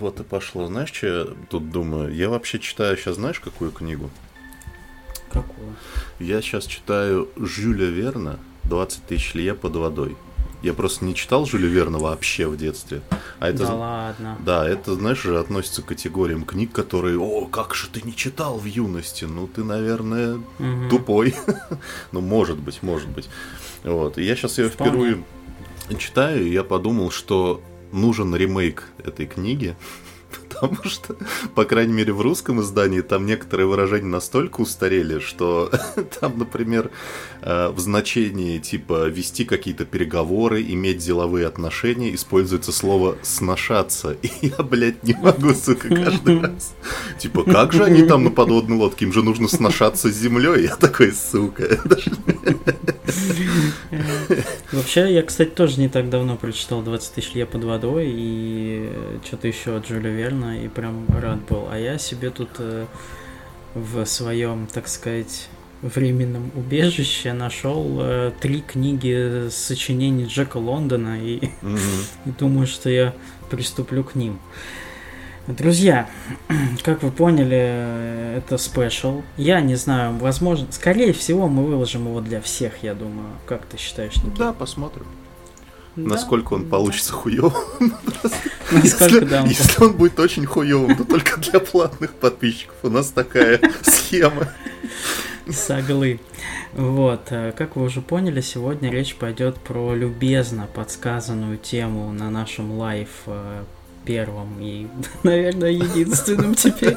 Вот и пошло. Знаешь, что я тут думаю? Я вообще читаю сейчас, знаешь, какую книгу? Какую? Я сейчас читаю Жюля Верна «20 тысяч лье под водой». Я просто не читал Жюля Верна вообще в детстве. А это, Да ладно. Да, это, знаешь, же относится к категориям книг, которые, о, как же ты не читал в юности? Ну, ты, наверное, Мгм. тупой. ну, может быть, может быть. Вот. И я сейчас ее впервые читаю, и я подумал, что нужен ремейк этой книги. Потому что, по крайней мере, в русском издании там некоторые выражения настолько устарели, что там, например, э, в значении типа вести какие-то переговоры, иметь деловые отношения, используется слово сношаться. И я, блядь, не могу, сука, каждый раз. Типа, как же они там на подводной лодке? Им же нужно сношаться с землей. Я такой, сука. Вообще, я, кстати, тоже не так давно прочитал 20 тысяч лье под водой и что-то еще от Джуля Верна, и прям рад был. А я себе тут э, в своем, так сказать, временном убежище нашел э, три книги сочинений Джека Лондона, и, Мгм. и думаю, что я приступлю к ним. Друзья, как вы поняли, э, это спешл. Я не знаю, возможно, скорее всего, мы выложим его для всех, я думаю. Как ты считаешь, Никита? Да, посмотрим. Да? Насколько он получится хуёвым. Насколько, да, он Если он будет очень хуёвым, то только для платных подписчиков. У нас такая схема. Соглы. Вот, э, как вы уже поняли, сегодня речь пойдет про любезно подсказанную тему на нашем live э, первом и, наверное, единственном теперь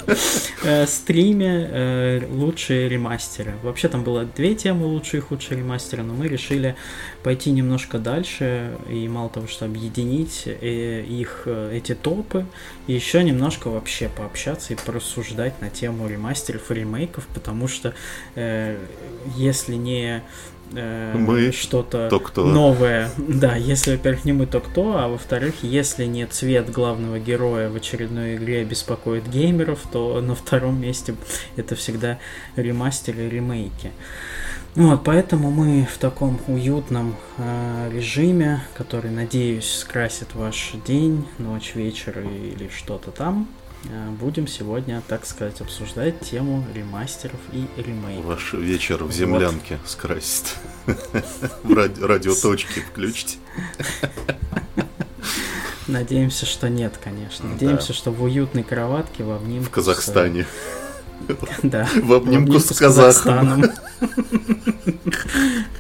э, стриме э, лучшие ремастеры. Вообще там было две темы лучшие и худшие ремастеры, но мы решили пойти немножко дальше и мало того, что объединить э, их, эти топы, и еще немножко вообще пообщаться и порассуждать на тему ремастеров и ремейков, потому что если не э, Мы, что-то то кто? новое, да, если, во-первых, не мы, то кто, а во-вторых, если не цвет главного героя в очередной игре беспокоит геймеров, то на втором месте это всегда ремастеры и ремейки. Вот, поэтому мы в таком уютном э, режиме, который, надеюсь, скрасит ваш день, ночь, вечер или что-то там, будем сегодня, так сказать, обсуждать тему ремастеров и ремейков. Ваш вечер в землянке скрасит. В ради- радиоточке включите. Надеемся, что нет, конечно. Надеемся, что в уютной кроватке в обнимку В Казахстане. с- Да. В обнимку с Казахстаном.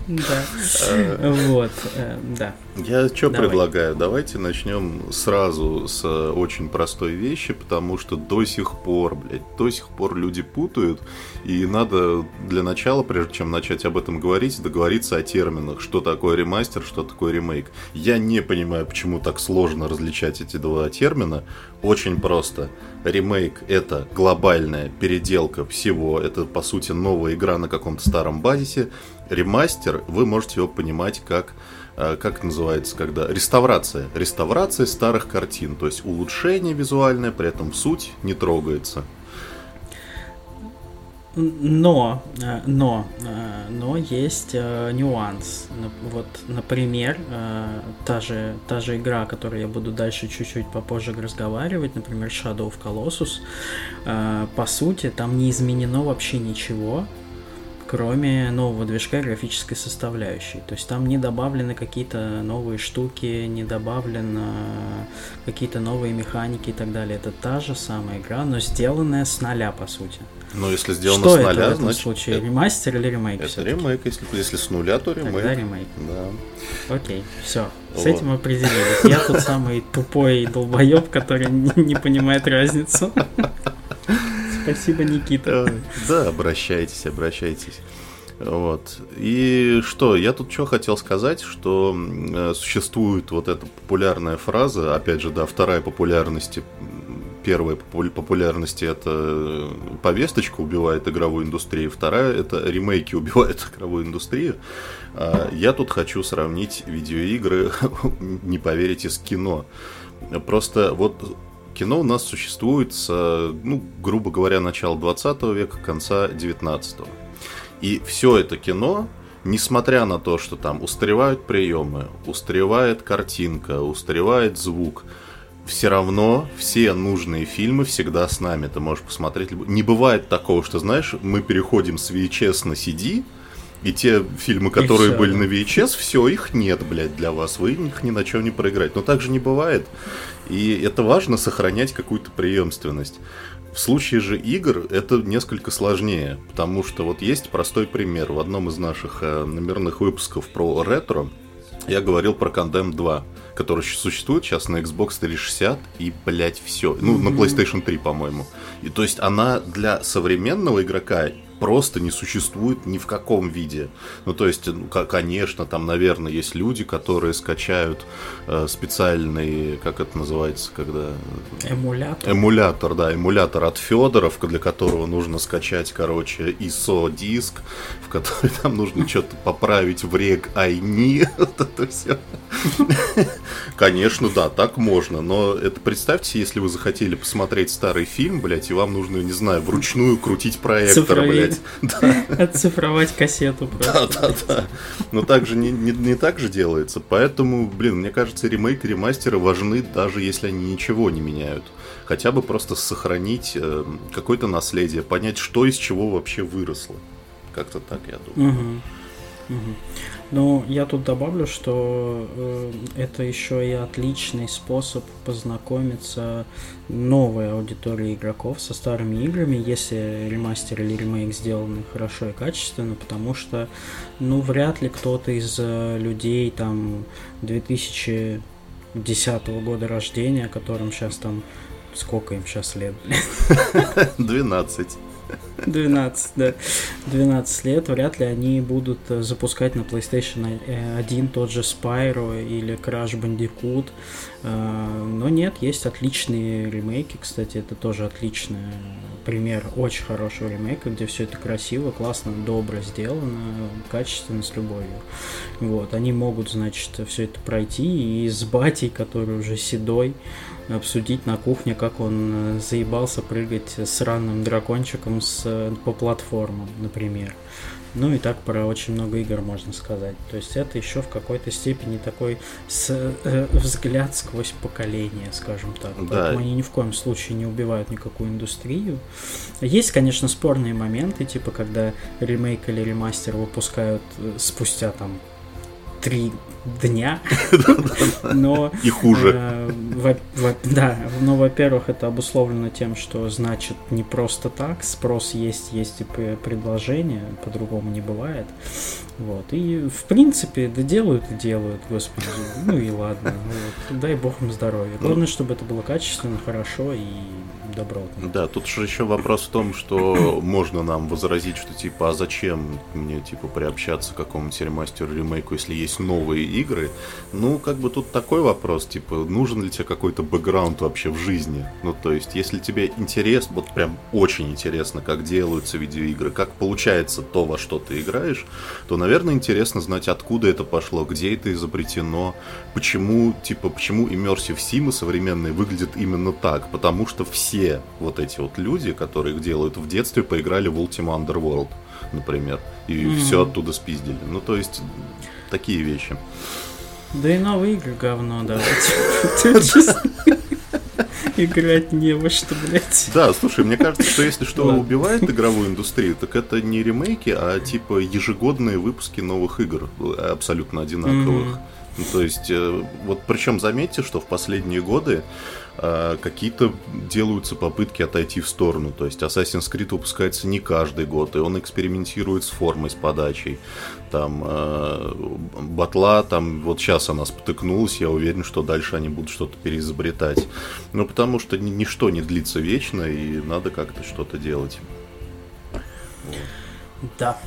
Да. Э, Вот, э, да. Я что предлагаю? Давайте начнем сразу с э, очень простой вещи, потому что до сих пор, блядь, до сих пор люди путают, и надо для начала, прежде чем начать об этом говорить, договориться о терминах, что такое ремастер, что такое ремейк. Я не понимаю, почему так сложно различать эти два термина. Очень просто. Ремейк — это глобальная переделка всего, это, по сути, новая игра на каком-то старом базисе. Ремастер, вы можете его понимать как э, как называется, когда реставрация, реставрация старых картин, то есть улучшение визуальное, при этом суть не трогается. Но, э, но, э, но есть э, нюанс. Вот, например, та же, та же игра, о которой я буду дальше чуть-чуть попозже разговаривать, например, Shadow of Colossus, по сути, там не изменено вообще ничего, кроме нового движка графической составляющей. То есть там не добавлены какие-то новые штуки, не добавлены какие-то новые механики и так далее. Это та же самая игра, но сделанная с нуля, по сути. Но если сделано Что с это нуля, в этом значит случае? это, Ремастер или ремейк? это ремейк. Если, если с нуля, то ремейк. Тогда ремейк. Да. Окей, все. С Вот. этим определились. Я тот самый тупой долбоеб, который не, понимает разницу. Спасибо, Никита. Э, Да, обращайтесь, обращайтесь. Вот. И что, я тут что хотел сказать, что э, существует вот эта популярная фраза, опять же, да, вторая популярности, первая попу- популярности это э, повесточка убивает игровую индустрию, вторая это ремейки убивают игровую индустрию. А Я тут хочу сравнить видеоигры, не поверите, с кино. Просто вот кино у нас существует с, ну, грубо говоря, начала 20 века, конца 19 И все это кино, несмотря на то, что там устаревают приемы, устаревает картинка, устаревает звук, все равно все нужные фильмы всегда с нами. Ты можешь посмотреть. Не бывает такого, что, знаешь, мы переходим с VHS на CD, и те фильмы, которые все, были да. на VHS, все, их нет, блядь, для вас. Вы их ни на чем не проиграете. Но так же не бывает. И это важно сохранять какую-то преемственность. В случае же игр это несколько сложнее, потому что вот есть простой пример. В одном из наших э, номерных выпусков про ретро я говорил про Condemn 2 который существует сейчас на Xbox 360 и, блядь, все. Ну, на PlayStation 3, по-моему. И то есть она для современного игрока просто не существует ни в каком виде. Ну, то есть, ну, конечно, там, наверное, есть люди, которые скачают э, специальный, как это называется, когда... Эмулятор. Эмулятор, да, эмулятор от Федоров, для которого нужно скачать, короче, ISO-диск, в который там нужно что-то поправить в рег айни. Конечно, да, так можно, но это представьте, если вы захотели посмотреть старый фильм, блядь, и вам нужно, не знаю, вручную крутить проектор, блядь, блядь. Отцифровать кассету Да, да, да. Но так же не, не, не так же делается. Поэтому, блин, мне кажется, ремейк и ремастеры важны, даже если они ничего не меняют. Хотя бы просто сохранить э, какое-то наследие, понять, что из чего вообще выросло. Как-то так, я думаю. Угу. Угу. Ну, я тут добавлю, что э, это еще и отличный способ познакомиться новой аудитории игроков со старыми играми, если ремастер или ремейк сделаны хорошо и качественно, потому что, ну, вряд ли кто-то из э, людей там 2010 года рождения, которым сейчас там сколько им сейчас лет, 12. 12, да. 12 лет, вряд ли они будут э, запускать на PlayStation 1 тот же Spyro или Crash Bandicoot. Э, но нет, есть отличные ремейки, кстати, это тоже отличный пример очень хорошего ремейка, где все это красиво, классно, добро сделано, качественно, с любовью. Вот, они могут, значит, все это пройти и с батей, который уже седой, обсудить на кухне, как он э, заебался прыгать с ранным дракончиком с, по платформам, например. Ну и так про очень много игр можно сказать. То есть это еще в какой-то степени такой с, э, взгляд сквозь поколение, скажем так. Да. Поэтому они ни в коем случае не убивают никакую индустрию. Есть, конечно, спорные моменты, типа когда ремейк или ремастер выпускают э, спустя там три дня. Но, и хуже. Э, во, во, да, но, во-первых, это обусловлено тем, что значит не просто так, спрос есть, есть и предложение, по-другому не бывает. Вот. И, в принципе, да делают и делают, господи. Ну и ладно. Вот. Дай бог им здоровья. Главное, чтобы это было качественно, хорошо и добротно. Да, тут же еще вопрос в том, что можно нам возразить, что типа, а зачем мне типа приобщаться к какому-нибудь ремастеру ремейку, если есть новые игры? Ну, как бы тут такой вопрос, типа, нужен ли тебе какой-то бэкграунд вообще в жизни? Ну, то есть, если тебе интересно, вот прям очень интересно, как делаются видеоигры, как получается то, во что ты играешь, то, наверное, интересно знать, откуда это пошло, где это изобретено, почему, типа, почему Immersive Sim современные выглядят именно так, потому что все все вот эти вот люди, которые их делают в детстве, поиграли в Ultima Underworld, например, и mm-hmm. все оттуда спиздили. Ну, то есть, такие вещи. Да и новые игры говно, давайте. Играть не во что, блядь. Да, слушай, мне кажется, что если что убивает игровую индустрию, так это не ремейки, а типа ежегодные выпуски новых игр, абсолютно одинаковых. Ну, то есть, э, вот причем заметьте, что в последние годы э, какие-то делаются попытки отойти в сторону. То есть Assassin's Creed выпускается не каждый год, и он экспериментирует с формой, с подачей. Там э, батла, там вот сейчас она спотыкнулась, я уверен, что дальше они будут что-то переизобретать. Ну, потому что ничто не длится вечно, и надо как-то что-то делать. Да.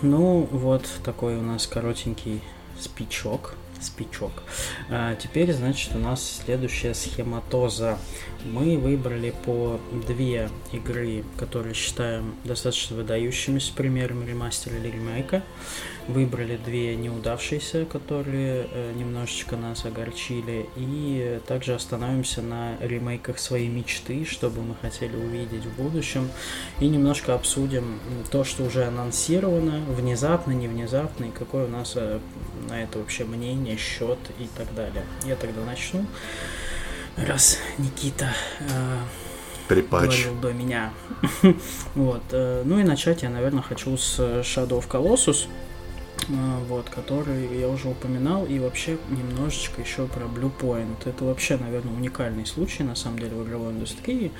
Ну, вот такой у нас коротенький спичок спичок. А, теперь, значит, у нас следующая схематоза. Мы выбрали по две игры, которые считаем достаточно выдающимися примерами ремастера или ремейка. Выбрали две неудавшиеся, которые э, немножечко нас огорчили. И также остановимся на ремейках своей мечты, что бы мы хотели увидеть в будущем. И немножко обсудим то, что уже анонсировано, внезапно, не внезапно, и какое у нас э, на это вообще мнение, счет и так далее. Я тогда начну. Раз Никита э, говорил до меня. вот. Э, ну и начать я, наверное, хочу с Shadow of Colossus. А, вот, который я уже упоминал, и вообще немножечко еще про Blue Point. Это вообще, наверное, уникальный случай, на самом деле, в игровой индустрии,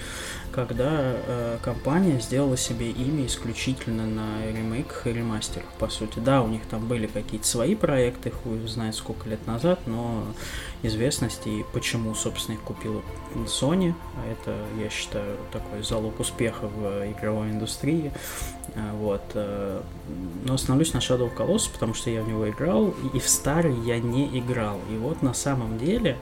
когда э, компания сделала себе имя исключительно на ремейках и ремастерах, по сути. Да, у них там были какие-то свои проекты, хуй знает сколько лет назад, но известности и почему, собственно, их купила Sony, а это, я считаю, такой залог успеха в игровой индустрии. А, вот. Э, но остановлюсь на Shadow of Colossus, потому что я в него играл, и в старый я не играл. И вот на самом деле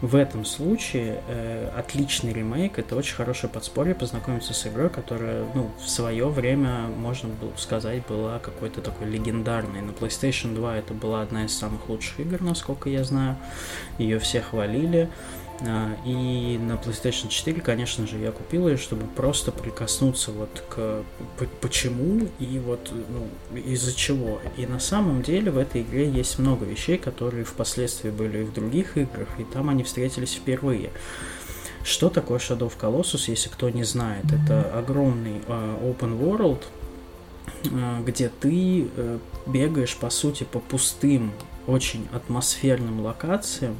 в этом случае э, отличный ремейк это очень хорошее подспорье познакомиться с игрой, которая, ну, в свое время, можно было сказать, была какой-то такой легендарной. На PlayStation 2 это была одна из самых лучших игр, насколько я знаю. Ее все хвалили. А, и на PlayStation 4, конечно же, я купил ее, чтобы просто прикоснуться вот к почему и вот ну, из-за чего. И на самом деле в этой игре есть много вещей, которые впоследствии были и в других играх, и там они встретились впервые. Что такое Shadow of Colossus, если кто не знает? Это огромный uh, open world, uh, где ты uh, бегаешь, по сути, по пустым, очень атмосферным локациям,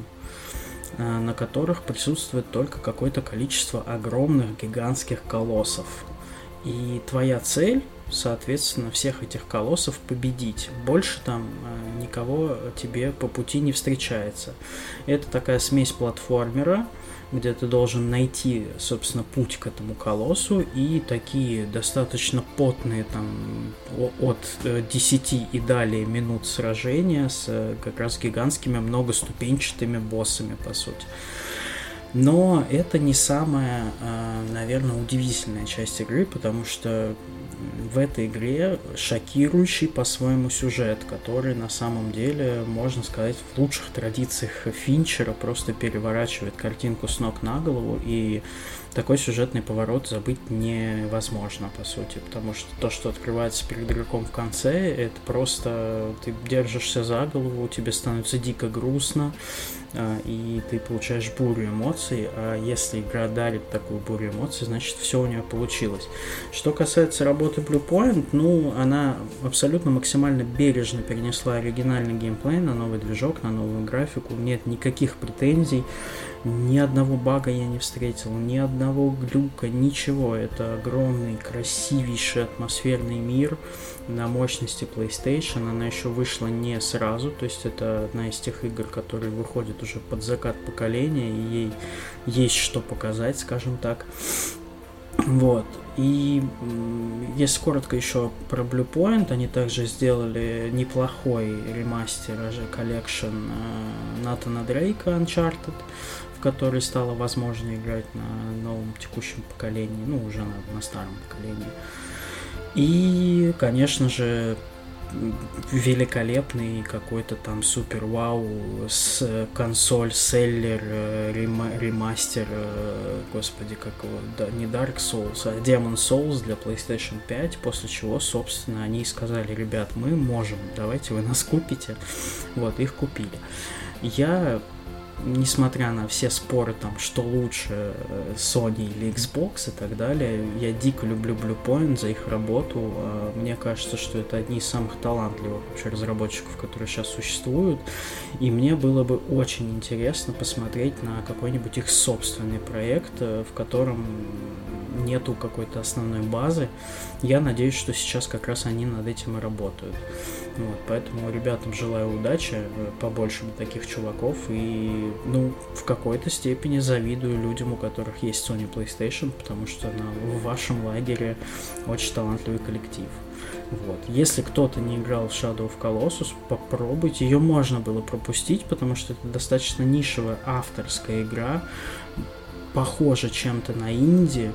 на которых присутствует только какое-то количество огромных гигантских колоссов. И твоя цель, соответственно, всех этих колоссов победить. Больше там э, никого тебе по пути не встречается. Это такая смесь платформера, где ты должен найти, собственно, путь к этому колоссу, и такие достаточно потные там от 10 э, и далее минут сражения с э, как раз гигантскими многоступенчатыми боссами, по сути. Но это не самая, э, наверное, удивительная часть игры, потому что в этой игре шокирующий по-своему сюжет, который на самом деле, можно сказать, в лучших традициях Финчера просто переворачивает картинку с ног на голову, и такой сюжетный поворот забыть невозможно, по сути, потому что то, что открывается перед игроком в конце, это просто ты держишься за голову, тебе становится дико грустно, а, и ты получаешь бурю эмоций, а если игра дарит такую бурю эмоций, значит все у нее получилось. Что касается работы Blue Point, ну, она абсолютно максимально бережно перенесла оригинальный геймплей на новый движок, на новую графику, нет никаких претензий, ни одного бага я не встретил, ни одного глюка, ничего. Это огромный, красивейший атмосферный мир на мощности PlayStation. Она еще вышла не сразу, то есть это одна из тех игр, которые выходят уже под закат поколения, и ей есть что показать, скажем так. Вот. И если коротко еще про Bluepoint, они также сделали неплохой ремастер же collection Натана Дрейка Uncharted в который стало возможно играть на новом текущем поколении, ну, уже на, на старом поколении. И, конечно же, великолепный какой-то там супер вау с консоль селлер э, ремастер э, господи как его да, не Dark Souls а Demon Souls для PlayStation 5 после чего собственно они сказали ребят мы можем давайте вы нас купите вот их купили. Я несмотря на все споры, там, что лучше, э, Sony или Xbox и так далее, я дико люблю Bluepoint за их работу. А, мне кажется, что это одни из самых талантливых вообще разработчиков, которые сейчас существуют. И мне было бы очень интересно посмотреть на какой-нибудь их собственный проект, э, в котором нету какой-то основной базы. Я надеюсь, что сейчас как раз они над этим и работают. Вот, поэтому ребятам желаю удачи, э, побольше таких чуваков, и, ну, в какой-то степени завидую людям, у которых есть Sony PlayStation, потому что на, в вашем лагере очень талантливый коллектив. Вот. Если кто-то не играл в Shadow of Colossus, попробуйте. Ее можно было пропустить, потому что это достаточно нишевая авторская игра, похожа чем-то на инди,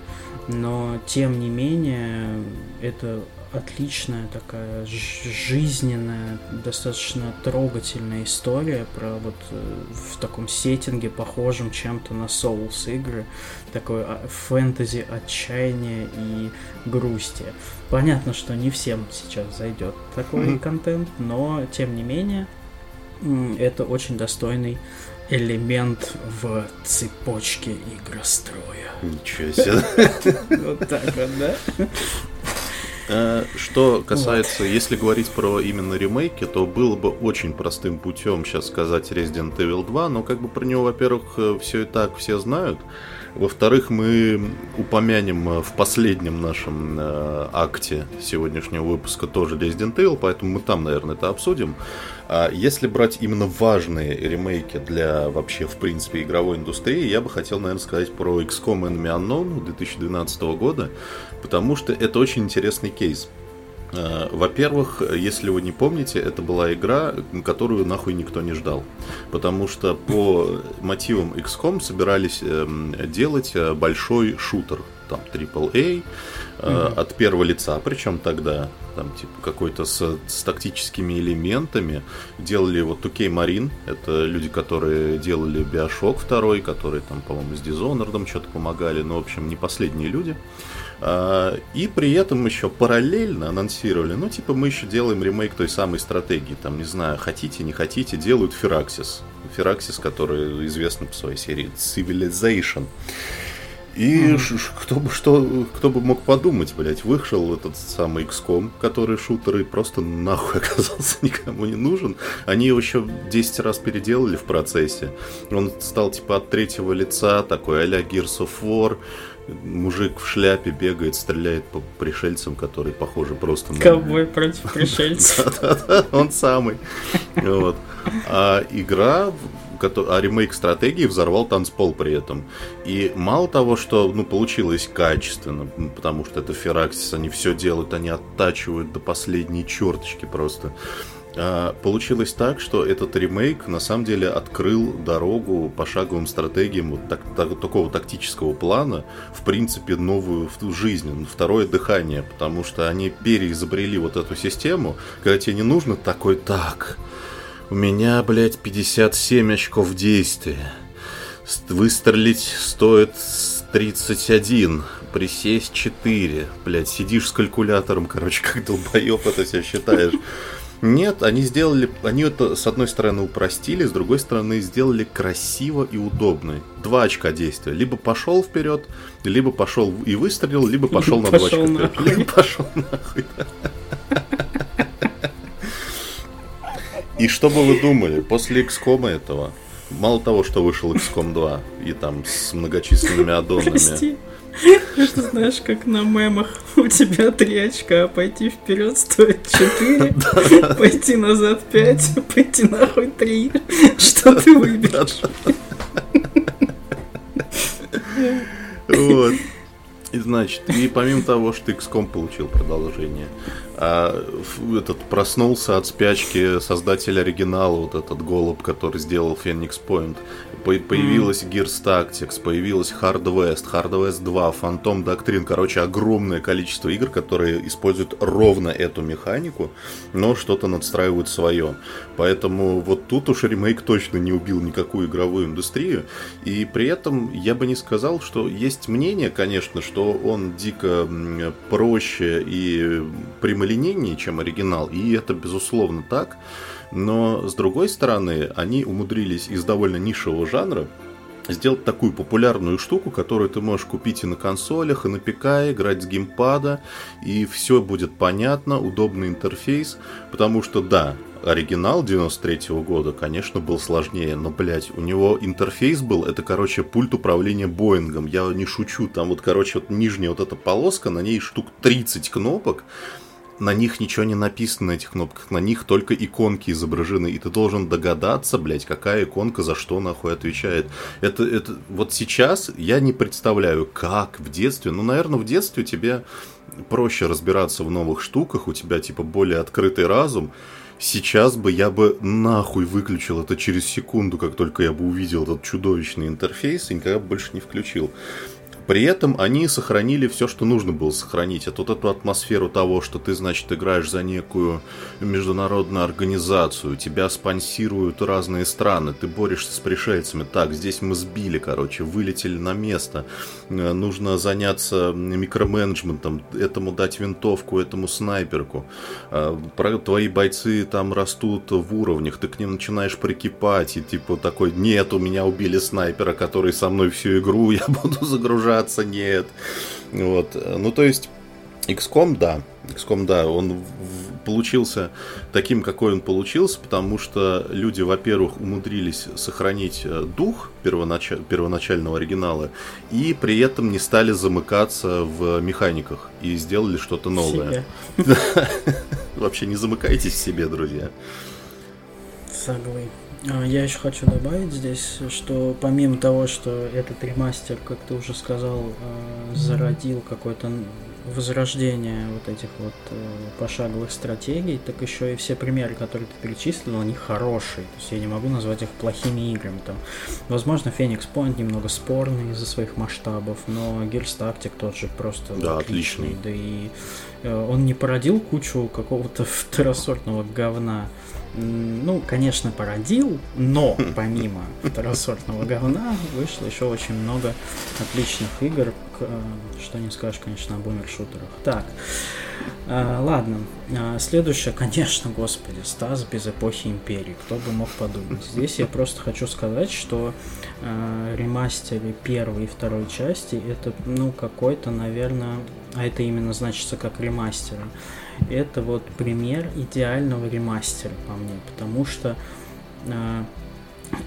но тем не менее это отличная такая жизненная, достаточно трогательная история про вот э, в таком сеттинге, похожем чем-то на Souls игры, такой а, фэнтези отчаяния и грусти. Понятно, что не всем сейчас зайдет такой mm-hmm. контент, но тем не менее это очень достойный элемент в цепочке игростроя. Ничего себе. Вот так вот, да? Э, что касается, вот. если говорить про именно ремейки, то было бы очень простым путем сейчас сказать Resident Evil 2, но как бы про него, во-первых, э, все и так все знают. Во-вторых, мы упомянем э, в последнем нашем э, акте сегодняшнего выпуска тоже Resident Evil, поэтому мы там, наверное, это обсудим. А если брать именно важные ремейки для вообще, в принципе, игровой индустрии, я бы хотел, наверное, сказать про XCOM Enemy Unknown 2012 года, потому что это очень интересный кейс. Э, во-первых, если вы не помните, это была игра, которую нахуй никто не ждал. Потому что по мотивам XCOM собирались эм, делать э, большой шутер, там AAA, mm-hmm. от первого лица, причем тогда там типа какой-то с, с тактическими элементами. Делали вот 2K Marine, это люди, которые делали Bioshock 2, которые там, по-моему, с Dishonored что-то помогали, но, в общем, не последние люди. Uh, и при этом еще параллельно анонсировали, ну, типа, мы еще делаем ремейк той самой стратегии, там, не знаю, хотите, не хотите, делают Firaxis. Firaxis, который известен по своей серии Civilization. И mm-hmm. кто бы что, кто бы мог подумать, блядь, вышел этот самый XCOM, который шутер и просто нахуй оказался никому не нужен. Они его еще 10 раз переделали в процессе. Он стал типа от третьего лица, такой а-ля Gears of War мужик в шляпе бегает, стреляет по пришельцам, которые похожи просто на... Ковбой против пришельцев. Он самый. Вот. А игра, а ремейк стратегии взорвал танцпол при этом. И мало того, что ну, получилось качественно, потому что это Фераксис, они все делают, они оттачивают до последней черточки просто. А, получилось так, что этот ремейк на самом деле открыл дорогу пошаговым стратегиям вот так, так, такого тактического плана, в принципе, новую жизнь, второе дыхание, потому что они переизобрели вот эту систему, когда тебе не нужно такой, так, у меня, блядь, 57 очков действия, выстрелить стоит 31, присесть 4, блядь, сидишь с калькулятором, короче, как долбоеб это все считаешь. Нет, они сделали, они это с одной стороны упростили, с другой стороны сделали красиво и удобно. Два очка действия. Либо пошел вперед, либо пошел и выстрелил, либо пошел на два очка вперед. Либо пошел нахуй. И что бы вы думали, после XCOM этого, мало того, что вышел XCOM 2, и там с многочисленными аддонами... Прости. Что знаешь, как на мемах у тебя три очка, а пойти вперед стоит четыре, пойти назад пять, пойти нахуй три. Что ты выберешь? Вот. И значит, и помимо того, что XCOM получил продолжение, а этот проснулся от спячки создатель оригинала, вот этот голубь, который сделал Phoenix Point. Появилась mm. Gears Tactics, появилась Hard West, Hard West 2, Phantom Doctrine. Короче, огромное количество игр, которые используют ровно эту механику, но что-то надстраивают свое. Поэтому вот тут уж ремейк точно не убил никакую игровую индустрию. И при этом я бы не сказал, что есть мнение, конечно, что он дико проще и прямолинейнее, чем оригинал. И это безусловно так. Но, с другой стороны, они умудрились из довольно нишевого жанра сделать такую популярную штуку, которую ты можешь купить и на консолях, и на ПК, играть с геймпада, и все будет понятно, удобный интерфейс, потому что, да, оригинал 93 -го года, конечно, был сложнее, но, блядь, у него интерфейс был, это, короче, пульт управления Боингом, я не шучу, там вот, короче, вот нижняя вот эта полоска, на ней штук 30 кнопок, на них ничего не написано на этих кнопках, на них только иконки изображены, и ты должен догадаться, блядь, какая иконка за что нахуй отвечает. Это, это, вот сейчас я не представляю, как в детстве, ну, наверное, в детстве тебе проще разбираться в новых штуках, у тебя, типа, более открытый разум, Сейчас бы я бы нахуй выключил это через секунду, как только я бы увидел этот чудовищный интерфейс, и никогда бы больше не включил. При этом они сохранили все, что нужно было сохранить. Это вот эту атмосферу того, что ты, значит, играешь за некую международную организацию, тебя спонсируют разные страны, ты борешься с пришельцами. Так, здесь мы сбили, короче, вылетели на место. Э, нужно заняться микроменеджментом, этому дать винтовку, этому снайперку. Э, твои бойцы там растут в уровнях, ты к ним начинаешь прикипать, и типа такой, нет, у меня убили снайпера, который со мной всю игру, я буду загружаться, нет. Вот. Ну, то есть, XCOM, да. XCOM, да, он получился таким, какой он получился, потому что люди, во-первых, умудрились сохранить э, дух первонач... первоначального оригинала и при этом не стали замыкаться в механиках и сделали что-то новое. Вообще не замыкайтесь в себе, друзья. Согласен. А, я еще хочу добавить здесь, что помимо того, что этот ремастер, как ты уже сказал, а, зародил какое-то возрождение вот этих вот э, пошаговых стратегий, так еще и все примеры, которые ты перечислил, они хорошие. То есть я не могу назвать их плохими играми. Там, возможно, Phoenix Point немного спорный из-за своих масштабов, но Gears Tactic тот же просто да, отличный. отличный. Да и э, он не породил кучу какого-то второсортного говна ну, конечно, породил, но помимо второсортного говна вышло еще очень много отличных игр, э, что не скажешь, конечно, о бумер-шутерах. Так, э, ладно, э, следующее, конечно, господи, Стас без эпохи Империи, кто бы мог подумать. Здесь я просто хочу сказать, что ремастеры первой и второй части, это, ну, какой-то, наверное, а это именно значится как ремастеры, это вот пример идеального ремастера по мне, потому что э,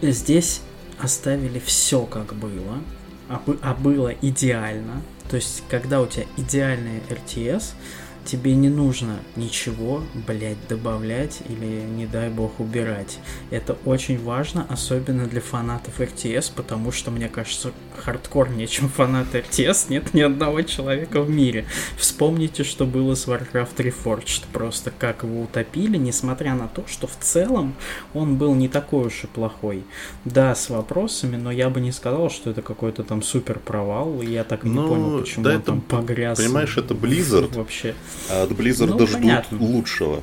здесь оставили все как было, а, а было идеально. То есть, когда у тебя идеальный RTS, тебе не нужно ничего, блядь, добавлять или, не дай бог, убирать. Это очень важно, особенно для фанатов RTS, потому что, мне кажется, хардкорнее, чем фанаты RTS, нет ни одного человека в мире. Вспомните, что было с Warcraft Reforged, просто как его утопили, несмотря на то, что в целом он был не такой уж и плохой. Да, с вопросами, но я бы не сказал, что это какой-то там супер провал, я так и не ну, понял, почему да он это, там погряз. Понимаешь, это Blizzard. Вообще. А от Blizzard ну, ждут понятно. лучшего.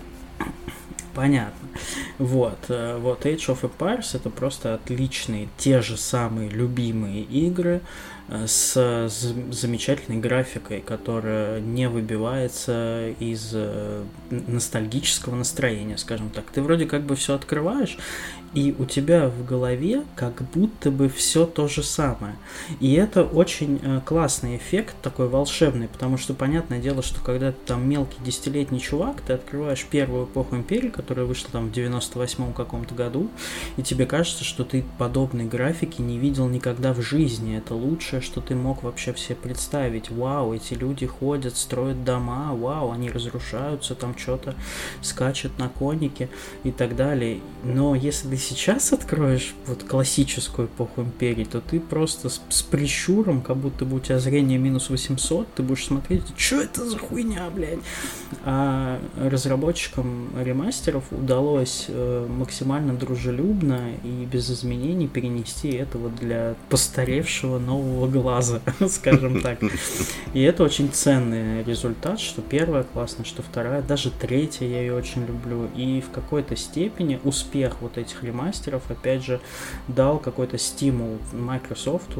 Понятно. Вот, э, вот Age of Empires это просто отличные, те же самые любимые игры э, с замечательной графикой, которая не выбивается из э, ностальгического настроения, скажем так. Ты вроде как бы все открываешь, и у тебя в голове как будто бы все то же самое. И это очень э, классный эффект, такой волшебный, потому что понятное дело, что когда ты там мелкий десятилетний чувак, ты открываешь первую эпоху Империи, которая вышла там в 98-м каком-то году, и тебе кажется, что ты подобной графики не видел никогда в жизни. Это лучшее, что ты мог вообще все представить. Вау, эти люди ходят, строят дома, вау, они разрушаются, там что-то скачут на конике и так далее. Но если ты сейчас откроешь вот классическую эпоху империи, то ты просто с, с прищуром, как будто бы у тебя зрение минус 800, ты будешь смотреть, что это за хуйня, блядь. А разработчикам ремастеров удалось э, максимально дружелюбно и без изменений перенести это вот для постаревшего нового глаза, скажем так. И это очень ценный результат, что первая классная, что вторая, даже третья я ее очень люблю. И в какой-то степени успех вот этих ремастеров опять же, дал какой-то стимул Microsoft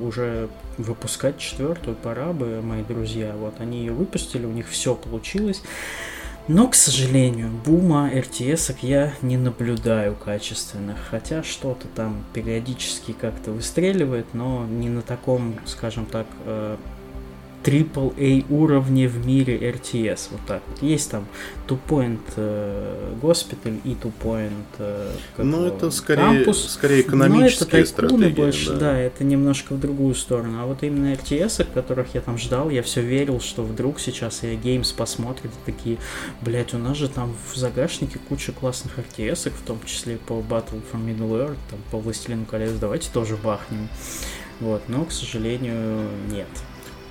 уже выпускать четвертую, пора бы, мои друзья. Вот они ее выпустили, у них все получилось. Но, к сожалению, бума RTS я не наблюдаю качественных, хотя что-то там периодически как-то выстреливает, но не на таком, скажем так, э, AAA уровне в мире RTS. Вот так вот. Есть там Two Point э, Hospital и Two Point э, Ну, это скорее, Campus. скорее экономические стратегии. больше, да. да, это немножко в другую сторону. А вот именно RTS, которых я там ждал, я все верил, что вдруг сейчас я Games посмотрит и такие, блять, у нас же там в загашнике куча классных RTS, в том числе по Battle for Middle-earth, там, по Властелину колец, давайте тоже бахнем. Вот, но, к сожалению, нет.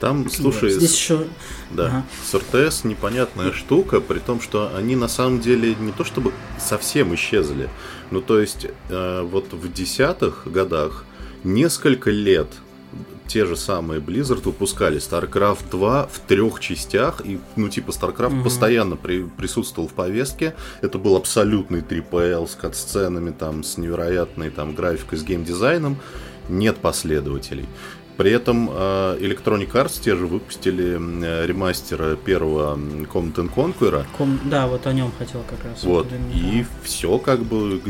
Там, слушай, здесь еще... Да, ага. с РТС непонятная штука, при том, что они на самом деле не то чтобы совсем исчезли, ну то есть э, вот в десятых годах несколько лет те же самые Blizzard выпускали StarCraft 2 в трех частях, и, ну, типа, StarCraft угу. постоянно при, присутствовал в повестке. Это был абсолютный 3PL с кат-сценами, там, с невероятной там графикой, с геймдизайном. Нет последователей. При этом э, Electronic Arts те же выпустили э, ремастер первого Command Conquer. Ком... Да, вот о нем хотел как раз. Вот, и все как бы,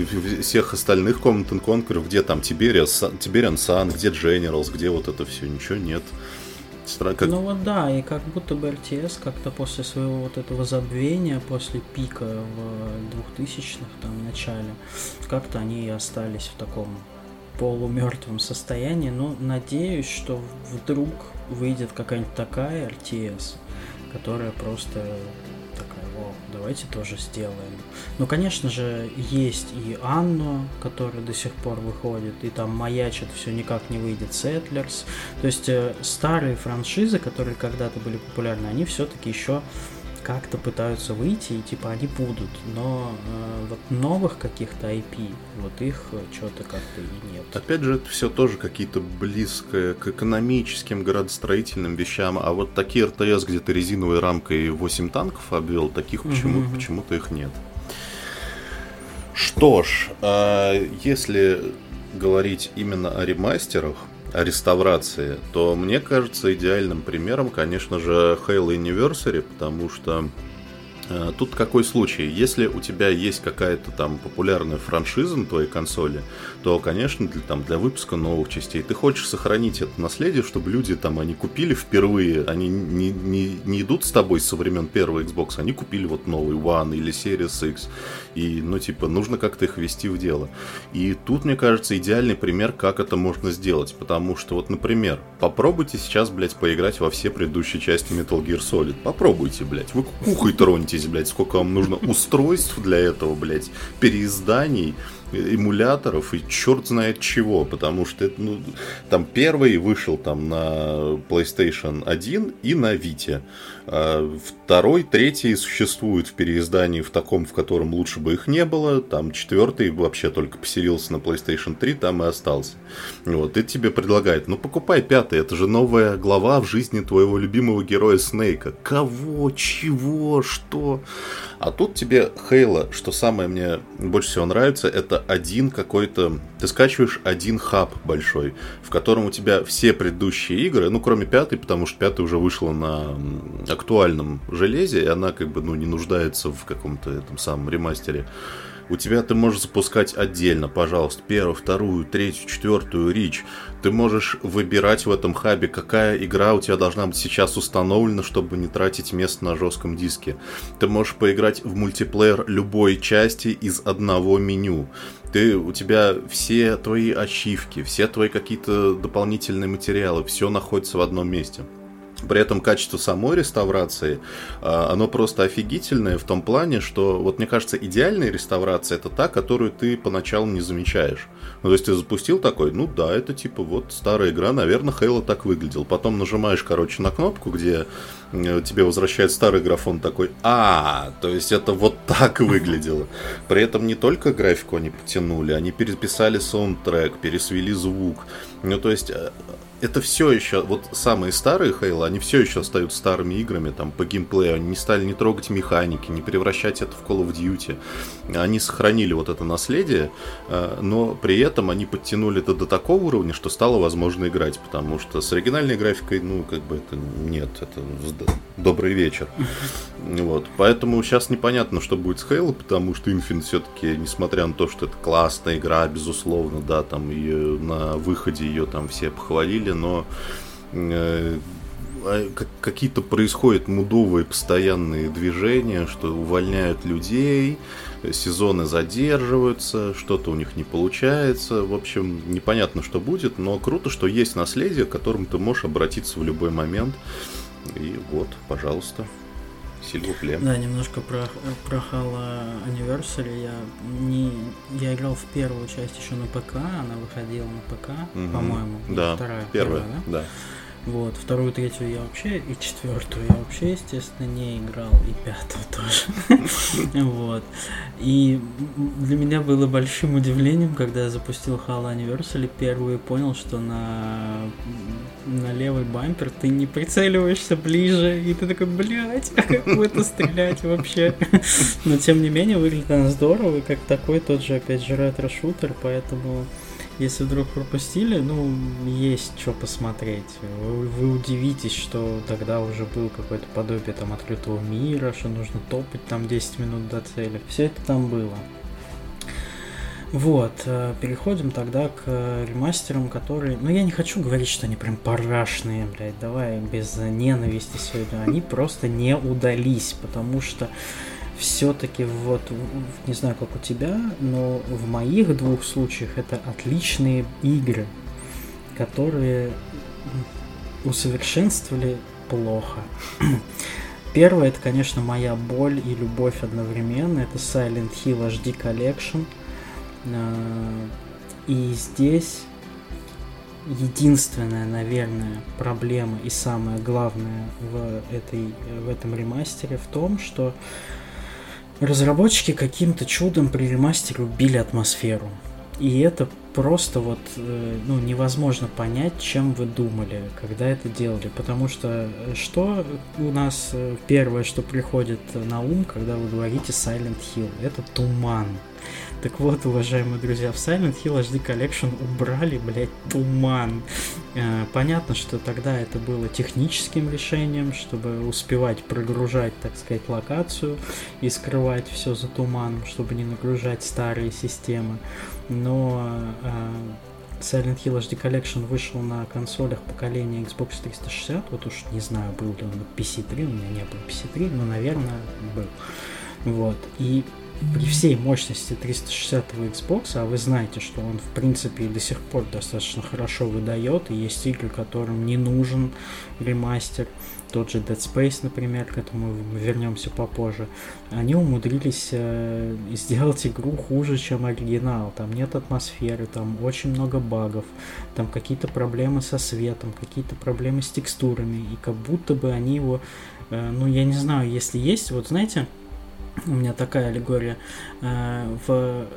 всех остальных Command Conquer, где там Tiberian, Tiberian Sun, где Generals, где вот это все, ничего нет. Как... Ну вот да, и как будто бы RTS как-то после своего вот этого забвения, после пика в 2000-х там начале, как-то они и остались в таком полумертвом состоянии, но надеюсь, что вдруг выйдет какая-нибудь такая RTS, которая просто такая, о, давайте тоже сделаем. Ну, конечно же, есть и Анно, который до сих пор выходит, и там маячит, все никак не выйдет Settlers. То есть э, старые франшизы, которые когда-то были популярны, они все-таки еще как-то пытаются выйти, и типа они будут, но э, вот новых каких-то IP, вот их что-то как-то и нет. Опять же, это все тоже какие-то близкое к экономическим, градостроительным вещам, а вот такие РТС, где ты резиновой рамкой 8 танков обвел, таких почему- uh-huh. почему-то их нет. Что ж, э, если говорить именно о ремастерах, реставрации, то мне кажется идеальным примером, конечно же, Halo Anniversary, потому что Э, тут какой случай? Если у тебя есть какая-то там популярная франшиза на твоей консоли, то, конечно, для, там, для выпуска новых частей ты хочешь сохранить это наследие, чтобы люди там, они купили впервые, они не, не, не идут с тобой со времен первого Xbox, они купили вот новый One или Series X, и, ну, типа, нужно как-то их ввести в дело. И тут, мне кажется, идеальный пример, как это можно сделать, потому что, вот, например, попробуйте сейчас, блядь, поиграть во все предыдущие части Metal Gear Solid. Попробуйте, блядь, вы кухой троньте запись, блядь, сколько вам нужно устройств для этого, блядь, переизданий, эмуляторов и черт знает чего, потому что это, ну, там первый вышел там на PlayStation 1 и на Vita. А второй, третий существует в переиздании в таком, в котором лучше бы их не было. Там четвертый вообще только поселился на PlayStation 3, там и остался. Вот, и тебе предлагает, ну покупай пятый, это же новая глава в жизни твоего любимого героя Снейка. Кого, чего, что? А тут тебе Хейла, что самое мне больше всего нравится, это один какой-то... Ты скачиваешь один хаб большой, в котором у тебя все предыдущие игры, ну, кроме пятой, потому что пятая уже вышла на актуальном железе, и она как бы, ну, не нуждается в каком-то этом самом ремастере у тебя ты можешь запускать отдельно, пожалуйста, первую, вторую, третью, четвертую рич. Ты можешь выбирать в этом хабе, какая игра у тебя должна быть сейчас установлена, чтобы не тратить место на жестком диске. Ты можешь поиграть в мультиплеер любой части из одного меню ты, у тебя все твои ачивки, все твои какие-то дополнительные материалы, все находится в одном месте. При этом качество самой реставрации, а, оно просто офигительное в том плане, что, вот мне кажется, идеальная реставрация это та, которую ты поначалу не замечаешь. Ну, то есть ты запустил такой, ну да, это типа вот старая игра, наверное, Хейла так выглядел. Потом нажимаешь, короче, на кнопку, где э, тебе возвращает старый графон такой, а, то есть это вот так выглядело. При этом не только графику они потянули, они переписали саундтрек, пересвели звук. Ну, то есть э, это все еще, вот самые старые Хейла, они все еще остаются старыми играми, там, по геймплею, они не стали не трогать механики, не превращать это в Call of Duty. Они сохранили вот это наследие, э, но при этом они подтянули это до такого уровня, что стало возможно играть, потому что с оригинальной графикой, ну, как бы это нет, это добрый вечер. Вот, поэтому сейчас непонятно, что будет с Halo, потому что Infinite все-таки, несмотря на то, что это классная игра, безусловно, да, там ее на выходе ее там все похвалили, деле, но э, а, какие-то происходят мудовые постоянные движения, что увольняют людей, сезоны задерживаются, что-то у них не получается. В общем, непонятно, что будет, но круто, что есть наследие, к которому ты можешь обратиться в любой момент. И вот, пожалуйста. Сильвупле. Да, немножко про, про Halo Anniversary. Я, не, я играл в первую часть еще на ПК, она выходила на ПК, угу. по-моему. Да, вторая, первая, первая да? да. Вот, вторую, третью я вообще, и четвертую я вообще, естественно, не играл, и пятую тоже. Вот. И для меня было большим удивлением, когда я запустил Halo Anniversary первую и понял, что на, на левый бампер ты не прицеливаешься ближе, и ты такой, блядь, как в это стрелять вообще? Но тем не менее выглядит она здорово, и как такой тот же, опять же, ретро-шутер, поэтому если вдруг пропустили, ну, есть что посмотреть. Вы, вы удивитесь, что тогда уже был какое-то подобие там открытого мира, что нужно топать там 10 минут до цели. Все это там было. Вот, э, переходим тогда к ремастерам, которые... Ну, я не хочу говорить, что они прям парашные, блядь, давай без ненависти сегодня. Они просто не удались, потому что все-таки вот, не знаю, как у тебя, но в моих двух случаях это отличные игры, которые усовершенствовали плохо. Первое, это, конечно, моя боль и любовь одновременно. Это Silent Hill HD Collection. А, и здесь единственная, наверное, проблема и самое главное в, этой, в этом ремастере в том, что Разработчики каким-то чудом при ремастере убили атмосферу. И это просто вот э, ну, невозможно понять, чем вы думали, когда это делали. Потому что э, что у нас э, первое, что приходит на ум, когда вы говорите Silent Hill, это туман. Так вот, уважаемые друзья, в Silent Hill HD Collection убрали, блядь, туман. Понятно, что тогда это было техническим решением, чтобы успевать прогружать, так сказать, локацию и скрывать все за туманом, чтобы не нагружать старые системы. Но э, Silent Hill HD Collection вышел на консолях поколения Xbox 360. Вот уж не знаю, был ли он на PC3, у меня не было PC3, но, наверное, был. Вот. И при всей мощности 360 Xbox, а вы знаете, что он в принципе до сих пор достаточно хорошо выдает, и есть игры, которым не нужен ремастер, тот же Dead Space, например, к этому вернемся попозже, они умудрились э, сделать игру хуже, чем оригинал. Там нет атмосферы, там очень много багов, там какие-то проблемы со светом, какие-то проблемы с текстурами, и как будто бы они его, э, ну я не знаю, если есть, вот знаете, у меня такая аллегория. Э, в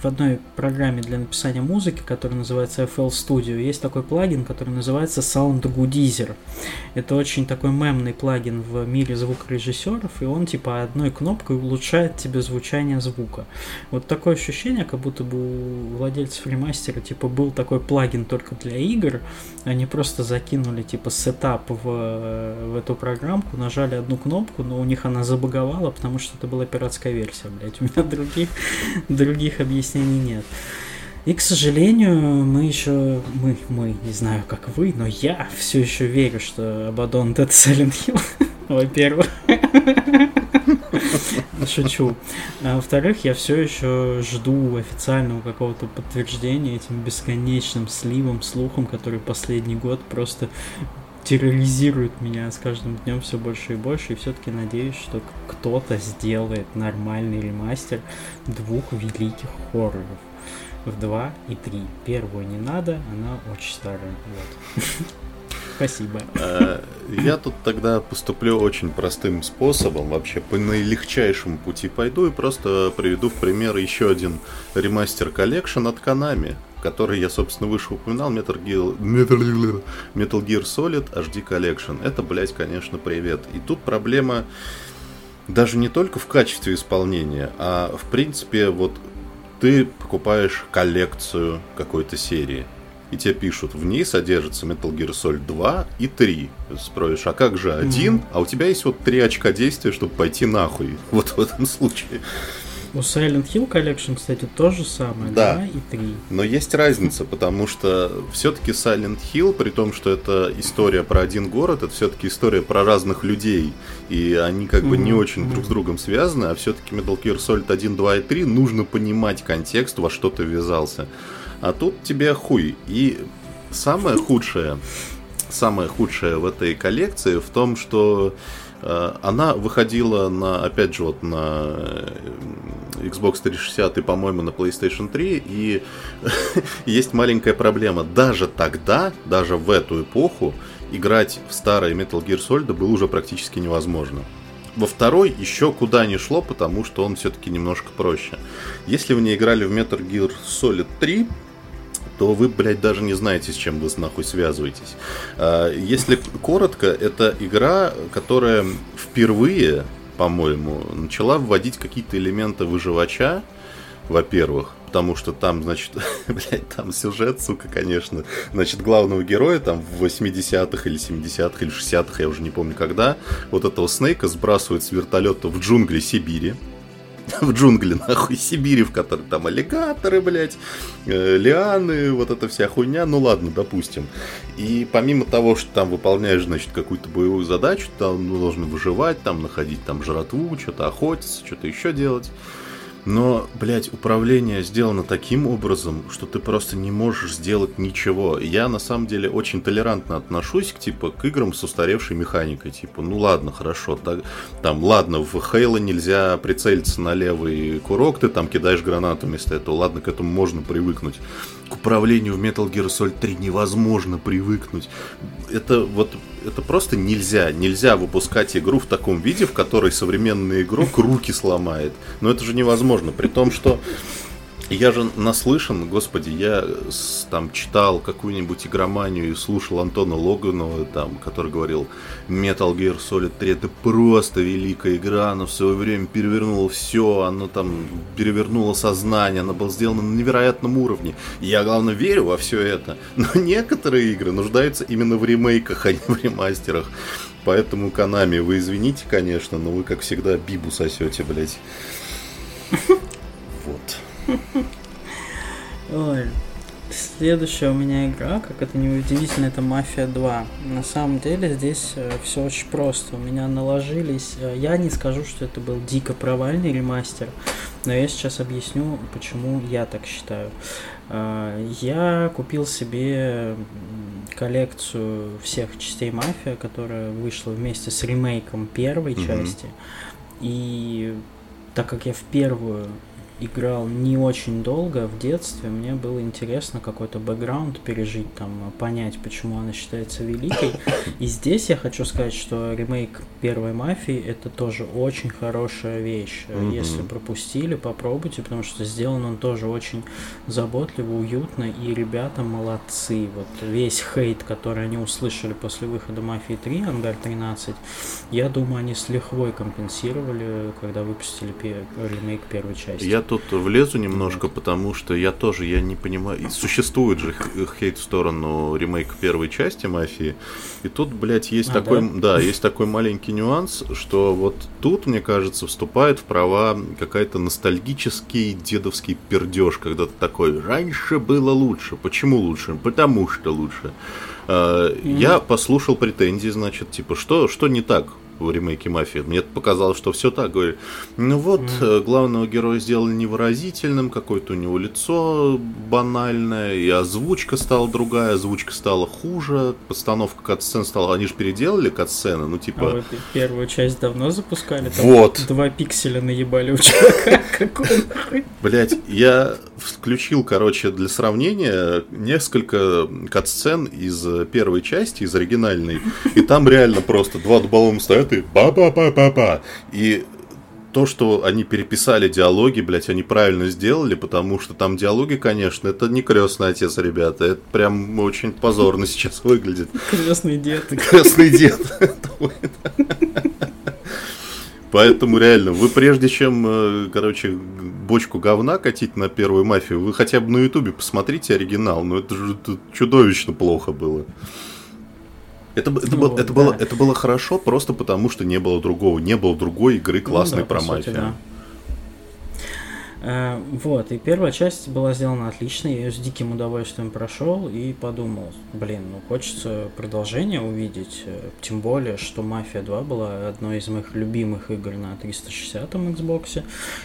в одной программе для написания музыки, которая называется FL Studio, есть такой плагин, который называется Sound Goodizer. Это очень такой мемный плагин в мире звукорежиссеров, и он типа одной кнопкой улучшает тебе звучание звука. Вот такое ощущение, как будто бы у владельцев ремастера типа был такой плагин только для игр, они просто закинули типа сетап в, в эту программку, нажали одну кнопку, но у них она забаговала, потому что это была пиратская версия, блять. У меня других, других объяснений нет. И, к сожалению, мы еще, мы, мы, не знаю, как вы, но я все еще верю, что Абадон это Silent Hill, во-первых. Шучу. А во-вторых, я все еще жду официального какого-то подтверждения этим бесконечным сливом, слухом, который последний год просто терроризирует меня с каждым днем все больше и больше, и все-таки надеюсь, что кто-то сделает нормальный ремастер двух великих хорроров в 2 и 3. Первую не надо, она очень старая. Вот. Спасибо. Э, я тут тогда поступлю очень простым способом, вообще по наилегчайшему пути пойду и просто приведу в пример еще один ремастер collection от Konami который я, собственно, выше упоминал, Metal Gear, Metal, Metal Gear Solid HD Collection. Это, блядь, конечно, привет. И тут проблема даже не только в качестве исполнения, а в принципе, вот ты покупаешь коллекцию какой-то серии, и тебе пишут, в ней содержится Metal Gear Solid 2 и 3. Спросишь, а как же один? Mm-hmm. А у тебя есть вот три очка действия, чтобы пойти нахуй. Вот в этом случае. У Silent Hill Collection, кстати, то же самое, да. 2 и 3. Но есть разница, потому что все-таки Silent Hill, при том, что это история про один город, это все-таки история про разных людей, и они как бы не очень друг с другом связаны, а все-таки Metal Gear Solid 1, 2 и 3 нужно понимать контекст, во что ты ввязался. А тут тебе хуй. И самое худшее, самое худшее в этой коллекции в том, что Э, она выходила на, опять же, вот на э, Xbox 360 и, по-моему, на PlayStation 3, и есть маленькая проблема. Даже тогда, даже в эту эпоху, играть в старые Metal Gear Solid было уже практически невозможно. Во второй еще куда не шло, потому что он все-таки немножко проще. Если вы не играли в Metal Gear Solid 3, то вы, блядь, даже не знаете, с чем вы нахуй связываетесь. А, если коротко, это игра, которая впервые, по-моему, начала вводить какие-то элементы выживача, во-первых, потому что там, значит, блядь, там сюжет, сука, конечно, значит, главного героя там в 80-х или 70-х или 60-х, я уже не помню когда, вот этого Снейка сбрасывают с вертолета в джунгли Сибири, в джунгли, нахуй, Сибири, в которой там аллигаторы, блядь, э, лианы, вот эта вся хуйня, ну ладно, допустим. И помимо того, что там выполняешь, значит, какую-то боевую задачу, там ну, должны выживать, там находить там жратву, что-то охотиться, что-то еще делать. Но, блядь, управление сделано таким образом, что ты просто не можешь сделать ничего. Я, на самом деле, очень толерантно отношусь к, типа, к играм с устаревшей механикой. Типа, ну ладно, хорошо, так, там, ладно, в Хейла нельзя прицелиться на левый курок, ты там кидаешь гранату вместо этого. Ладно, к этому можно привыкнуть. К управлению в Metal Gear Solid 3 невозможно привыкнуть. Это вот это просто нельзя. Нельзя выпускать игру в таком виде, в которой современный игрок руки сломает. Но это же невозможно. При том, что я же наслышан, господи, я там читал какую-нибудь игроманию и слушал Антона Логанова, там, который говорил, Metal Gear Solid 3 это просто великая игра, она в свое время перевернула все, она там перевернула сознание, она была сделана на невероятном уровне. И я, главное, верю во все это. Но некоторые игры нуждаются именно в ремейках, а не в ремастерах. Поэтому, Канами, вы извините, конечно, но вы, как всегда, бибу сосете, блядь. Вот. Ой. Следующая у меня игра, как это не удивительно, это Мафия 2. На самом деле здесь э, все очень просто. У меня наложились... Э, я не скажу, что это был дико провальный ремастер, но я сейчас объясню, почему я так считаю. Э, я купил себе коллекцию всех частей Мафия, которая вышла вместе с ремейком первой mm-hmm. части. И так как я в первую играл не очень долго в детстве, мне было интересно какой-то бэкграунд пережить, там, понять, почему она считается великой. И здесь я хочу сказать, что ремейк первой мафии это тоже очень хорошая вещь. Mm-hmm. Если пропустили, попробуйте, потому что сделан он тоже очень заботливо, уютно, и ребята молодцы. Вот весь хейт, который они услышали после выхода Мафии 3, Ангар 13, я думаю, они с лихвой компенсировали, когда выпустили ремейк первой части. Я тут влезу немножко, потому что я тоже, я не понимаю, существует же хейт в сторону ремейка первой части Мафии, и тут, блядь, есть а, такой, да? да, есть такой маленький нюанс, что вот тут, мне кажется, вступает в права какая-то ностальгический дедовский пердеж, когда ты такой, раньше было лучше, почему лучше? Потому что лучше. Mm-hmm. Я послушал претензии, значит, типа, что, что не так? В ремейке «Мафии». Мне показалось, что все так. Говорю, ну вот, mm-hmm. главного героя сделали невыразительным, какое-то у него лицо банальное, и озвучка стала другая, озвучка стала хуже, постановка катсцен стала... Они же переделали катсцены, ну типа... А вы первую часть давно запускали? Там вот. Два пикселя наебали у человека. Блять, я включил, короче, для сравнения несколько катсцен из первой части, из оригинальной, и там реально просто два дуболома стоят, ты ба-ба-ба-ба-ба. И то, что они переписали диалоги, блядь, они правильно сделали, потому что там диалоги, конечно, это не крестный отец, ребята. Это прям очень позорно сейчас выглядит. Крестный дед. Крестный дед. Поэтому реально, вы прежде чем, э, короче, бочку говна катить на первую мафию, вы хотя бы на ютубе посмотрите оригинал. Ну это же чудовищно плохо было. Это, это, ну, было, это, да. было, это было хорошо просто потому, что не было другого. Не было другой игры классной ну, да, про мафию. Да. Э, вот, и первая часть была сделана отлично, я ее с диким удовольствием прошел и подумал, блин, ну хочется продолжение увидеть, э, тем более, что Мафия 2 была одной из моих любимых игр на 360 Xbox,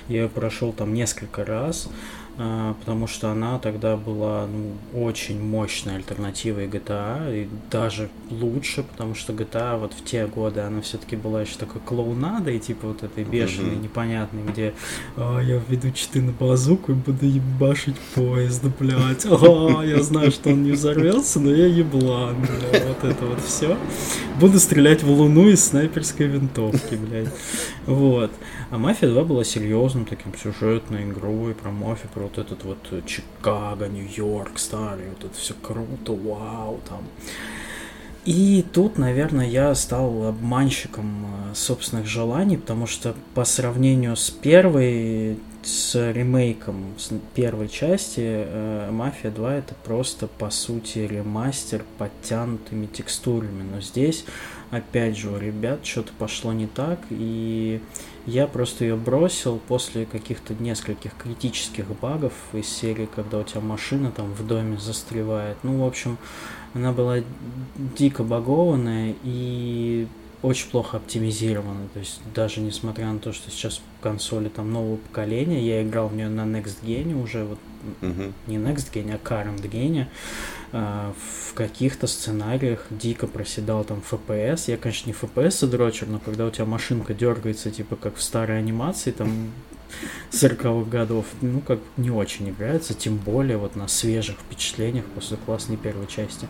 я ее прошел там несколько раз, потому что она тогда была ну, очень мощной альтернативой GTA, и даже лучше, потому что GTA вот в те годы она все-таки была еще такой клоунадой, типа вот этой бешеной, непонятной, где а, я введу читы на базуку и буду ебашить поезд, блядь, а, я знаю, что он не взорвется, но я еблан, вот это вот все. Буду стрелять в луну из снайперской винтовки, блядь. Вот. А Мафия 2 была серьезным таким сюжетной игрой про мафию, про вот этот вот Чикаго, Нью-Йорк старый, вот это все круто, вау, там. И тут, наверное, я стал обманщиком э, собственных желаний, потому что по сравнению с первой, с ремейком с первой части, э, Мафия 2 это просто, по сути, ремастер подтянутыми текстурами. Но здесь, опять же, у ребят что-то пошло не так, и я просто ее бросил после каких-то нескольких критических багов из серии, когда у тебя машина там в доме застревает. Ну, в общем, она была дико багованная и очень плохо оптимизирована. То есть даже несмотря на то, что сейчас консоли там нового поколения, я играл в нее на Next Gen уже, вот uh-huh. не Next Gen, а Current Gen, э, в каких-то сценариях дико проседал там FPS. Я, конечно, не FPS дрочер, но когда у тебя машинка дергается, типа как в старой анимации, там 40-х годов, ну, как не очень играется, тем более вот на свежих впечатлениях после классной первой части.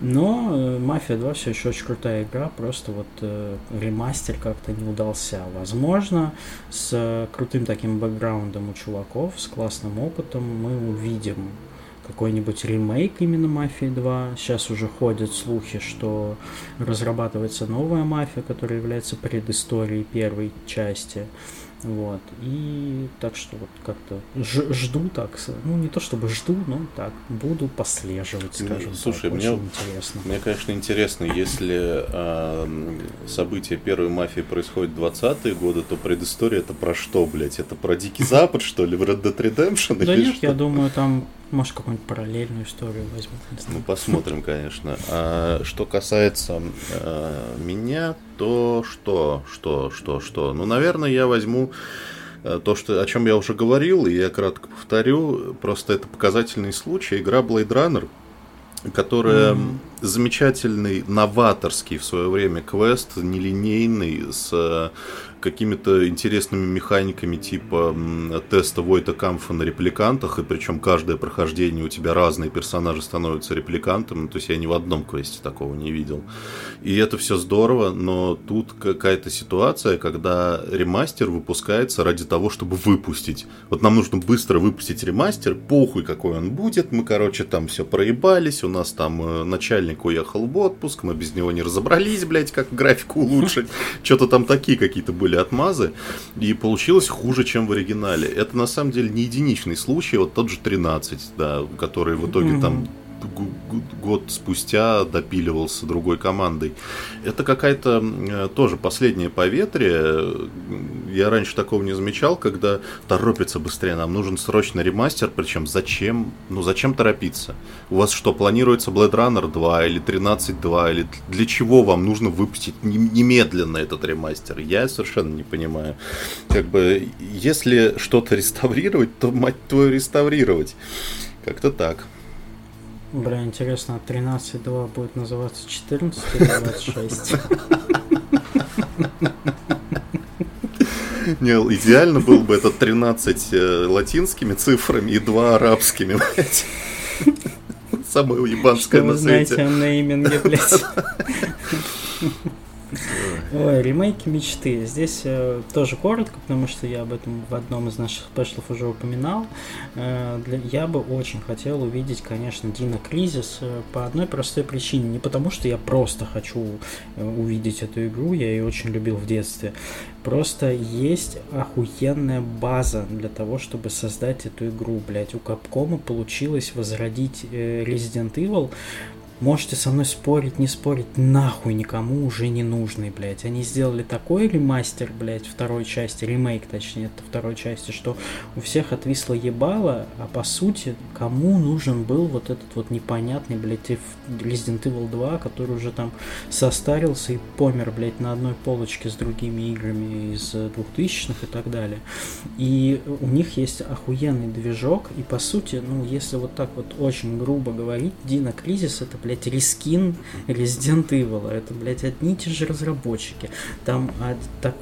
Но э, Мафия 2 все еще очень крутая игра, просто вот э, ремастер как-то не удался. Возможно, с э, крутым таким бэкграундом у чуваков, с классным опытом мы увидим какой-нибудь ремейк именно Мафии 2. Сейчас уже ходят слухи, что разрабатывается новая мафия, которая является предысторией первой части. Вот. И так что вот как-то жду так, ну не то чтобы жду, но так, буду послеживать, ну, скажем Слушай, так. мне, интересно. Мне, конечно, интересно, если э, события первой мафии происходят в 20-е годы, то предыстория это про что, блядь? Это про Дикий Запад, что ли, в Red Dead Redemption? Да нет, я думаю, там может, какую-нибудь параллельную историю возьмут. Ну, посмотрим, конечно. А, что касается а, меня, то что, что, что, что? Ну, наверное, я возьму э, то, что, о чем я уже говорил, и я кратко повторю, просто это показательный случай. Игра Blade Runner, которая mm. замечательный, новаторский в свое время квест, нелинейный, с какими-то интересными механиками типа теста Войта Камфа на репликантах, и причем каждое прохождение у тебя разные персонажи становятся репликантами, то есть я ни в одном квесте такого не видел. И это все здорово, но тут какая-то ситуация, когда ремастер выпускается ради того, чтобы выпустить. Вот нам нужно быстро выпустить ремастер, похуй какой он будет, мы, короче, там все проебались, у нас там э, начальник уехал в отпуск, мы без него не разобрались, блядь, как графику улучшить, что-то там такие какие-то были были отмазы, и получилось хуже, чем в оригинале. Это на самом деле не единичный случай, вот тот же 13, да, который в итоге mm-hmm. там год спустя допиливался другой командой. Это какая-то э, тоже последнее поветрие. Я раньше такого не замечал, когда торопится быстрее. Нам нужен срочно ремастер, причем зачем? Ну зачем торопиться? У вас что, планируется Blade Runner 2 или 13.2? Или для чего вам нужно выпустить немедленно этот ремастер? Я совершенно не понимаю. Как бы, если что-то реставрировать, то, мать твою, реставрировать. Как-то так. Бля, интересно, а 13.2 будет называться 14 или 26? Не, идеально был бы это 13 э, латинскими цифрами и 2 арабскими, блядь. Самое уебанское на свете. знаете о нейминге, блядь. Ой, ремейки мечты. Здесь э, тоже коротко, потому что я об этом в одном из наших спешлов уже упоминал. Э, я бы очень хотел увидеть, конечно, Дина Кризис э, по одной простой причине. Не потому, что я просто хочу увидеть эту игру, я ее очень любил в детстве. Просто есть охуенная база для того, чтобы создать эту игру, блять. У Капкома получилось возродить Resident Evil Можете со мной спорить, не спорить, нахуй никому уже не нужный, блядь. Они сделали такой ремастер, блядь, второй части, ремейк, точнее, это второй части, что у всех отвисло ебало, а по сути, кому нужен был вот этот вот непонятный, блядь, Resident Evil 2, который уже там состарился и помер, блядь, на одной полочке с другими играми из 2000-х и так далее. И у них есть охуенный движок, и по сути, ну, если вот так вот очень грубо говорить, Дина Кризис это, блядь, блядь, рескин Resident Evil. Это, блядь, одни и те же разработчики. Там, а, так,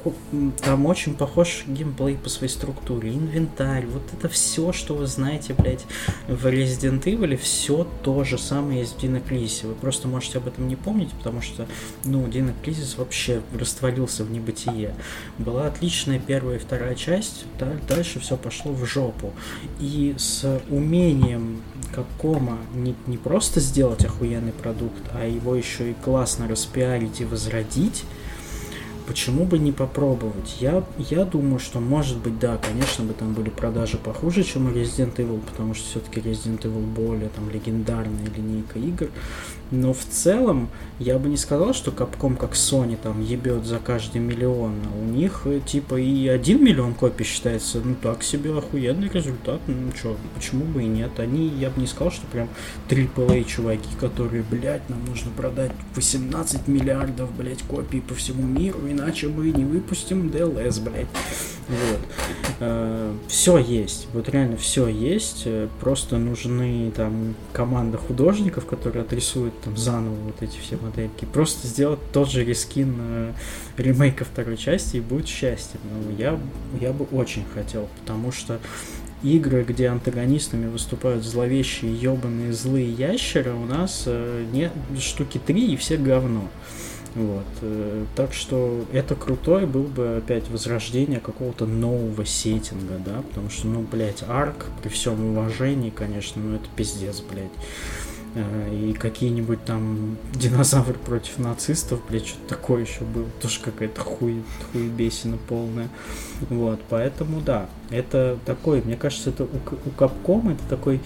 там очень похож геймплей по своей структуре, инвентарь, вот это все, что вы знаете, блядь, в Resident Evil, все то же самое есть в Dino Crisis. Вы просто можете об этом не помнить, потому что, ну, Dino Crisis вообще растворился в небытие. Была отличная первая и вторая часть, да, дальше все пошло в жопу. И с умением Капкома не, не просто сделать охуенный продукт, а его еще и классно распиарить и возродить, почему бы не попробовать? Я, я думаю, что может быть, да, конечно бы там были продажи похуже, чем у Resident Evil, потому что все-таки Resident Evil более там легендарная линейка игр, но в целом я бы не сказал, что Capcom как Sony там ебет за каждый миллион. У них э, типа и один миллион копий считается, ну так себе охуенный результат. Ну что, почему бы и нет? Они, я бы не сказал, что прям AAA чуваки, которые, блядь, нам нужно продать 18 миллиардов, блядь, копий по всему миру, иначе мы не выпустим DLS, блядь. Вот. Э, все есть, вот реально все есть, э, просто нужны там команда художников, которые отрисуют там заново вот эти все модельки. Просто сделать тот же рескин э, ремейка второй части и будет счастье. Ну, я, я бы очень хотел, потому что игры, где антагонистами выступают зловещие, ебаные, злые ящеры, у нас э, нет штуки три и все говно. Вот. Э, так что это крутой был бы опять возрождение какого-то нового сеттинга, да, потому что, ну, блядь, арк, при всем уважении, конечно, ну это пиздец, блядь. Э, и какие-нибудь там динозавры против нацистов, блядь, что-то такое еще было. Тоже какая-то хуй, хуебесина полная. Вот, поэтому да, это такой, мне кажется, это у, у Capcom это такой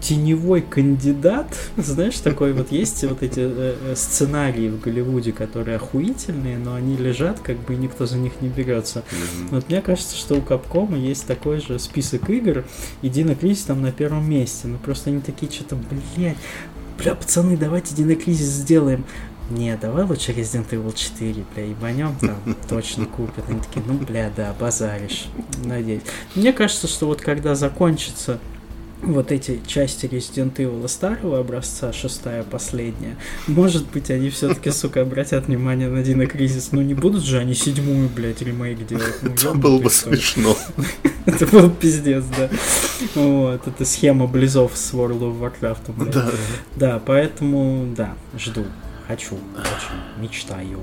теневой кандидат, знаешь, такой вот есть вот эти э, э, сценарии в Голливуде, которые охуительные, но они лежат, как бы никто за них не берется. Mm-hmm. Вот мне кажется, что у Капкома есть такой же список игр, и Дина Кризис там на первом месте, ну просто они такие что-то, блядь, бля, пацаны, давайте Дина Кризис сделаем. Не, давай лучше Resident Evil 4, бля, ебанем там, точно купят. Они такие, ну, бля, да, базаришь, надеюсь. Мне кажется, что вот когда закончится вот эти части Resident Evil старого образца, шестая, последняя, может быть, они все-таки, сука, обратят внимание на Дина Кризис. Ну, не будут же они седьмую, блядь, ремейк делать. Ну, это было бы смешно. Это был пиздец, да. Вот, это схема близов с World of Warcraft. Да. Да, поэтому, да, жду. Хочу, очень, мечтаю.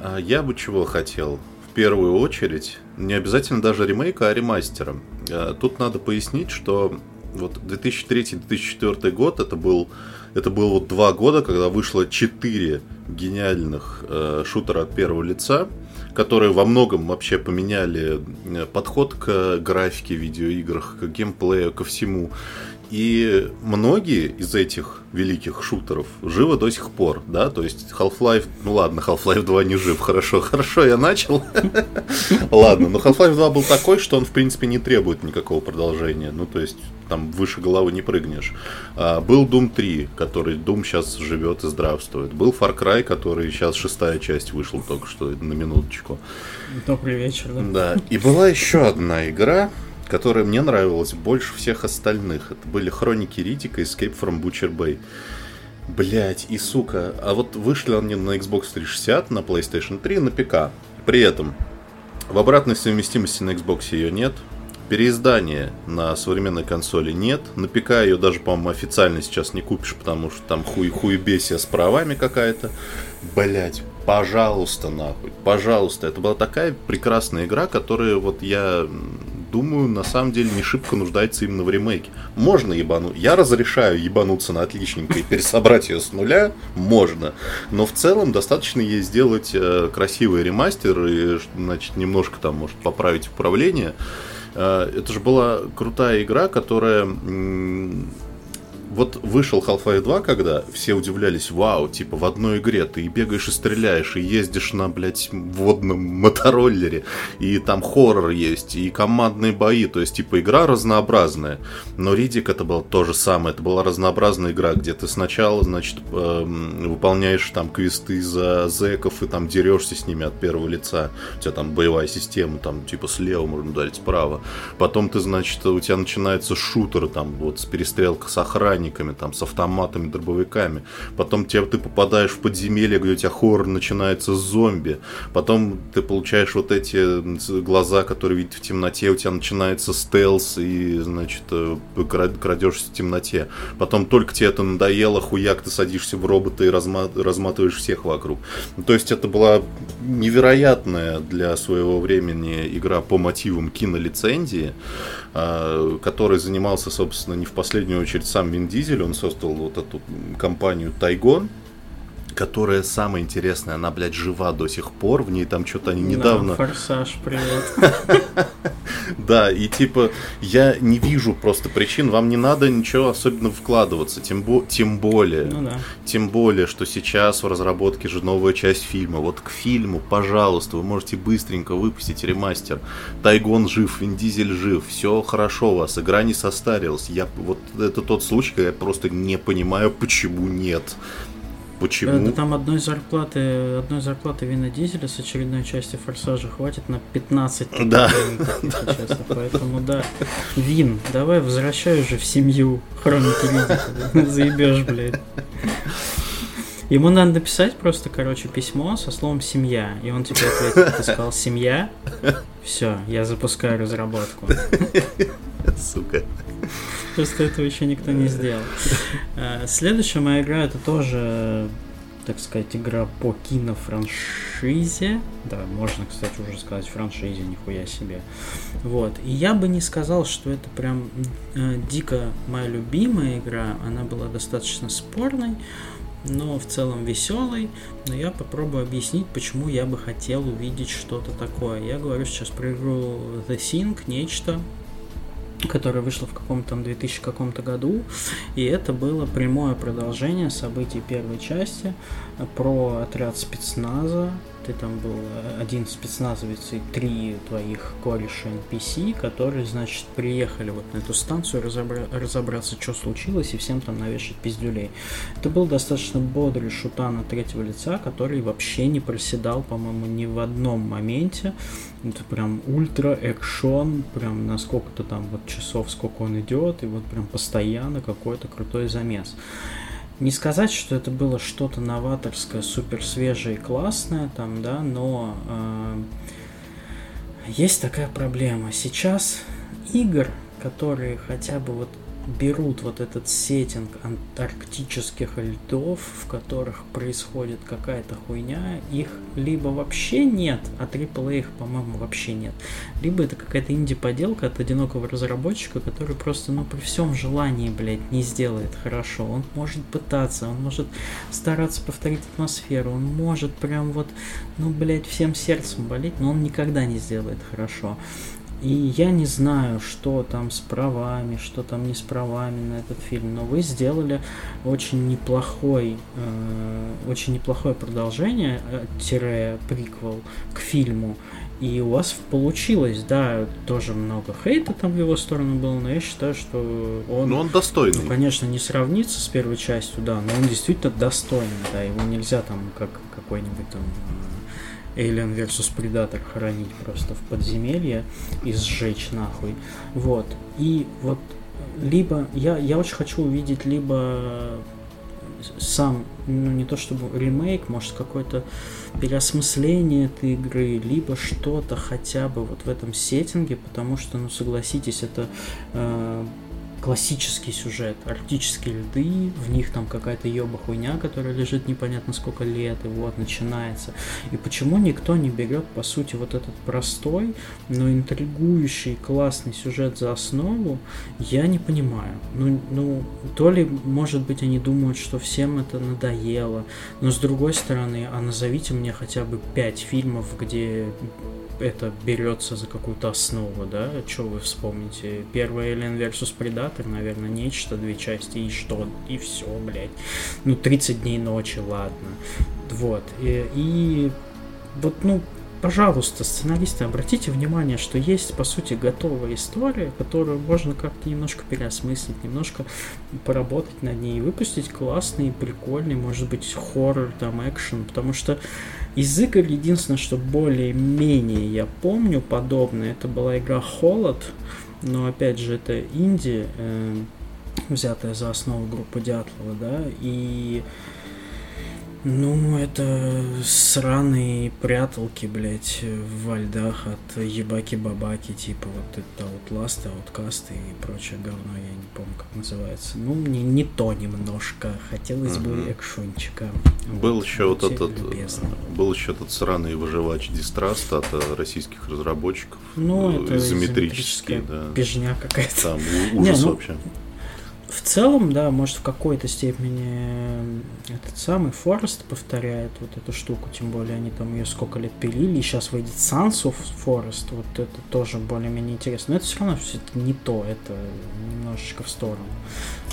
А я бы чего хотел? В первую очередь, не обязательно даже ремейка, а ремастера. Э, тут надо пояснить, что вот 2003-2004 год это был это было вот два года, когда вышло четыре гениальных э, шутера от первого лица, которые во многом вообще поменяли э, подход к графике в видеоиграх, к геймплею, ко всему. И многие из этих великих шутеров живы до сих пор, да, то есть Half-Life, ну ладно, Half-Life 2 не жив, хорошо, хорошо, я начал. Ладно, но Half-Life 2 был такой, что он, в принципе, не требует никакого продолжения, ну, то есть там выше головы не прыгнешь. А, был Doom 3, который Doom сейчас живет и здравствует. Был Far Cry, который сейчас шестая часть вышла только что, на минуточку. Добрый вечер, да? Да, и была еще одна игра, которая мне нравилась больше всех остальных. Это были Хроники Ридика и Escape from Butcher Bay. Блять, и сука, а вот вышли они на Xbox 360, на PlayStation 3, на ПК. При этом в обратной совместимости на Xbox ее нет, переиздания на современной консоли нет, на ПК ее даже, по-моему, официально сейчас не купишь, потому что там хуй хуебесия с правами какая-то. Блять, пожалуйста, нахуй, пожалуйста. Это была такая прекрасная игра, которая вот я думаю, на самом деле не шибко нуждается именно в ремейке. Можно ебануть. Я разрешаю ебануться на отличненько и пересобрать ее с нуля. Можно. Но в целом достаточно ей сделать э, красивый ремастер и, значит, немножко там, может, поправить управление. Э, это же была крутая игра, которая вот вышел Half-Life 2, когда все удивлялись, вау, типа в одной игре ты и бегаешь, и стреляешь, и ездишь на, блядь, водном мотороллере, и там хоррор есть, и командные бои, то есть, типа, игра разнообразная. Но Ридик это было то же самое, это была разнообразная игра, где ты сначала, значит, э, выполняешь там квесты за зэков и там дерешься с ними от первого лица. У тебя там боевая система, там, типа, слева можно ударить, справа. Потом ты, значит, у тебя начинается шутер, там, вот, с перестрелка с охранниками, там, с автоматами, дробовиками. Потом тебе, ты попадаешь в подземелье, где у тебя хоррор начинается с зомби. Потом ты получаешь вот эти глаза, которые видят в темноте, у тебя начинается стелс, и, значит, э, крадешься в темноте. Потом только тебе это надоело, хуяк, ты садишься в робота и разма разматываешь всех вокруг. То есть это была невероятная для своего времени игра по мотивам кинолицензии. А, который занимался, собственно, не в последнюю очередь сам Вин Дизель. Он создал вот эту компанию Тайгон, которая самая интересная, она, блядь, жива до сих пор, в ней там что-то они недавно... Да, форсаж, привет. Да, и типа, я не вижу просто причин, вам не надо ничего особенно вкладываться, тем, бо тем более, ну, да. тем более, что сейчас в разработке же новая часть фильма. Вот к фильму, пожалуйста, вы можете быстренько выпустить ремастер. Тайгон жив, Вин Дизель жив, все хорошо у вас, игра не состарилась. Я, вот это тот случай, когда я просто не понимаю, почему нет. Почему? Да, там одной зарплаты, одной зарплаты Вина Дизеля с очередной части Форсажа хватит на 15 Да. Честно. Поэтому да. Вин, давай возвращай уже в семью хроники Ридика. Заебешь, блядь. Ему надо написать просто, короче, письмо со словом «семья». И он тебе ответит, ты сказал «семья», все, я запускаю разработку. Сука. Просто этого еще никто не сделал. Э, следующая моя игра это тоже, так сказать, игра по кинофраншизе. Да, можно, кстати, уже сказать франшизе, нихуя себе. Вот. И я бы не сказал, что это прям э, дико моя любимая игра. Она была достаточно спорной но в целом веселый. Но я попробую объяснить, почему я бы хотел увидеть что-то такое. Я говорю сейчас про игру The Thing, нечто, которая вышла в каком-то там 2000 каком-то году, и это было прямое продолжение событий первой части про отряд спецназа, ты там был э, один спецназовец и три твоих кореша NPC, которые, значит, приехали вот на эту станцию разобра- разобраться, что случилось, и всем там навешать пиздюлей. Это был достаточно бодрый шутан от третьего лица, который вообще не проседал, по-моему, ни в одном моменте. Это прям ультра экшон, прям на сколько-то там вот часов, сколько он идет, и вот прям постоянно какой-то крутой замес. Не сказать, что это было что-то новаторское, супер свежее и классное там, да, но э, есть такая проблема. Сейчас игр, которые хотя бы вот берут вот этот сеттинг антарктических льдов, в которых происходит какая-то хуйня, их либо вообще нет, а AAA их, по-моему, вообще нет, либо это какая-то инди-поделка от одинокого разработчика, который просто, ну, при всем желании, блядь, не сделает хорошо. Он может пытаться, он может стараться повторить атмосферу, он может прям вот, ну, блядь, всем сердцем болеть, но он никогда не сделает хорошо. И я не знаю, что там с правами, что там не с правами на этот фильм, но вы сделали очень неплохой, э, очень неплохое продолжение, э, тире приквел к фильму. И у вас получилось, да, тоже много хейта там в его сторону было, но я считаю, что он... Ну, он достойный. Ну, конечно, не сравнится с первой частью, да, но он действительно достойный, да, его нельзя там, как какой-нибудь там Alien vs Predator хоронить просто в подземелье и сжечь нахуй. Вот. И вот либо я, я очень хочу увидеть либо сам, ну не то чтобы ремейк, может какое-то переосмысление этой игры, либо что-то хотя бы вот в этом сеттинге, потому что, ну согласитесь, это э, классический сюжет, арктические льды, в них там какая-то еба хуйня, которая лежит непонятно сколько лет, и вот начинается. И почему никто не берет, по сути, вот этот простой, но интригующий, классный сюжет за основу, я не понимаю. Ну, ну, то ли, может быть, они думают, что всем это надоело, но с другой стороны, а назовите мне хотя бы пять фильмов, где это берется за какую-то основу, да? Что вы вспомните? Первый Alien vs Predator, наверное, нечто, две части, и что? И все, блядь. Ну, 30 дней ночи, ладно. Вот. И, и вот, ну, пожалуйста, сценаристы, обратите внимание, что есть, по сути, готовая история, которую можно как-то немножко переосмыслить, немножко поработать над ней выпустить классный, прикольный, может быть, хоррор, там, экшен, потому что из игр единственное, что более-менее я помню подобное, это была игра Холод, но, опять же, это инди, э, взятая за основу группы Дятлова, да, и ну, это сраные пряталки, блядь, во льдах от ебаки-бабаки, типа вот это Outlast, Outcast и прочее говно, я не помню, как называется. Ну, мне не то немножко, хотелось uh-huh. бы экшончика. Был вот, еще вот этот, любезны. был еще этот сраный выживач Дистраст от э, российских разработчиков. Ну, это изометрический, да. Пижня какая-то. Там ужас не, ну, вообще в целом, да, может в какой-то степени этот самый Форест повторяет вот эту штуку, тем более они там ее сколько лет пилили, и сейчас выйдет Sons of Forest, вот это тоже более-менее интересно. Но это все равно все не то, это немножечко в сторону.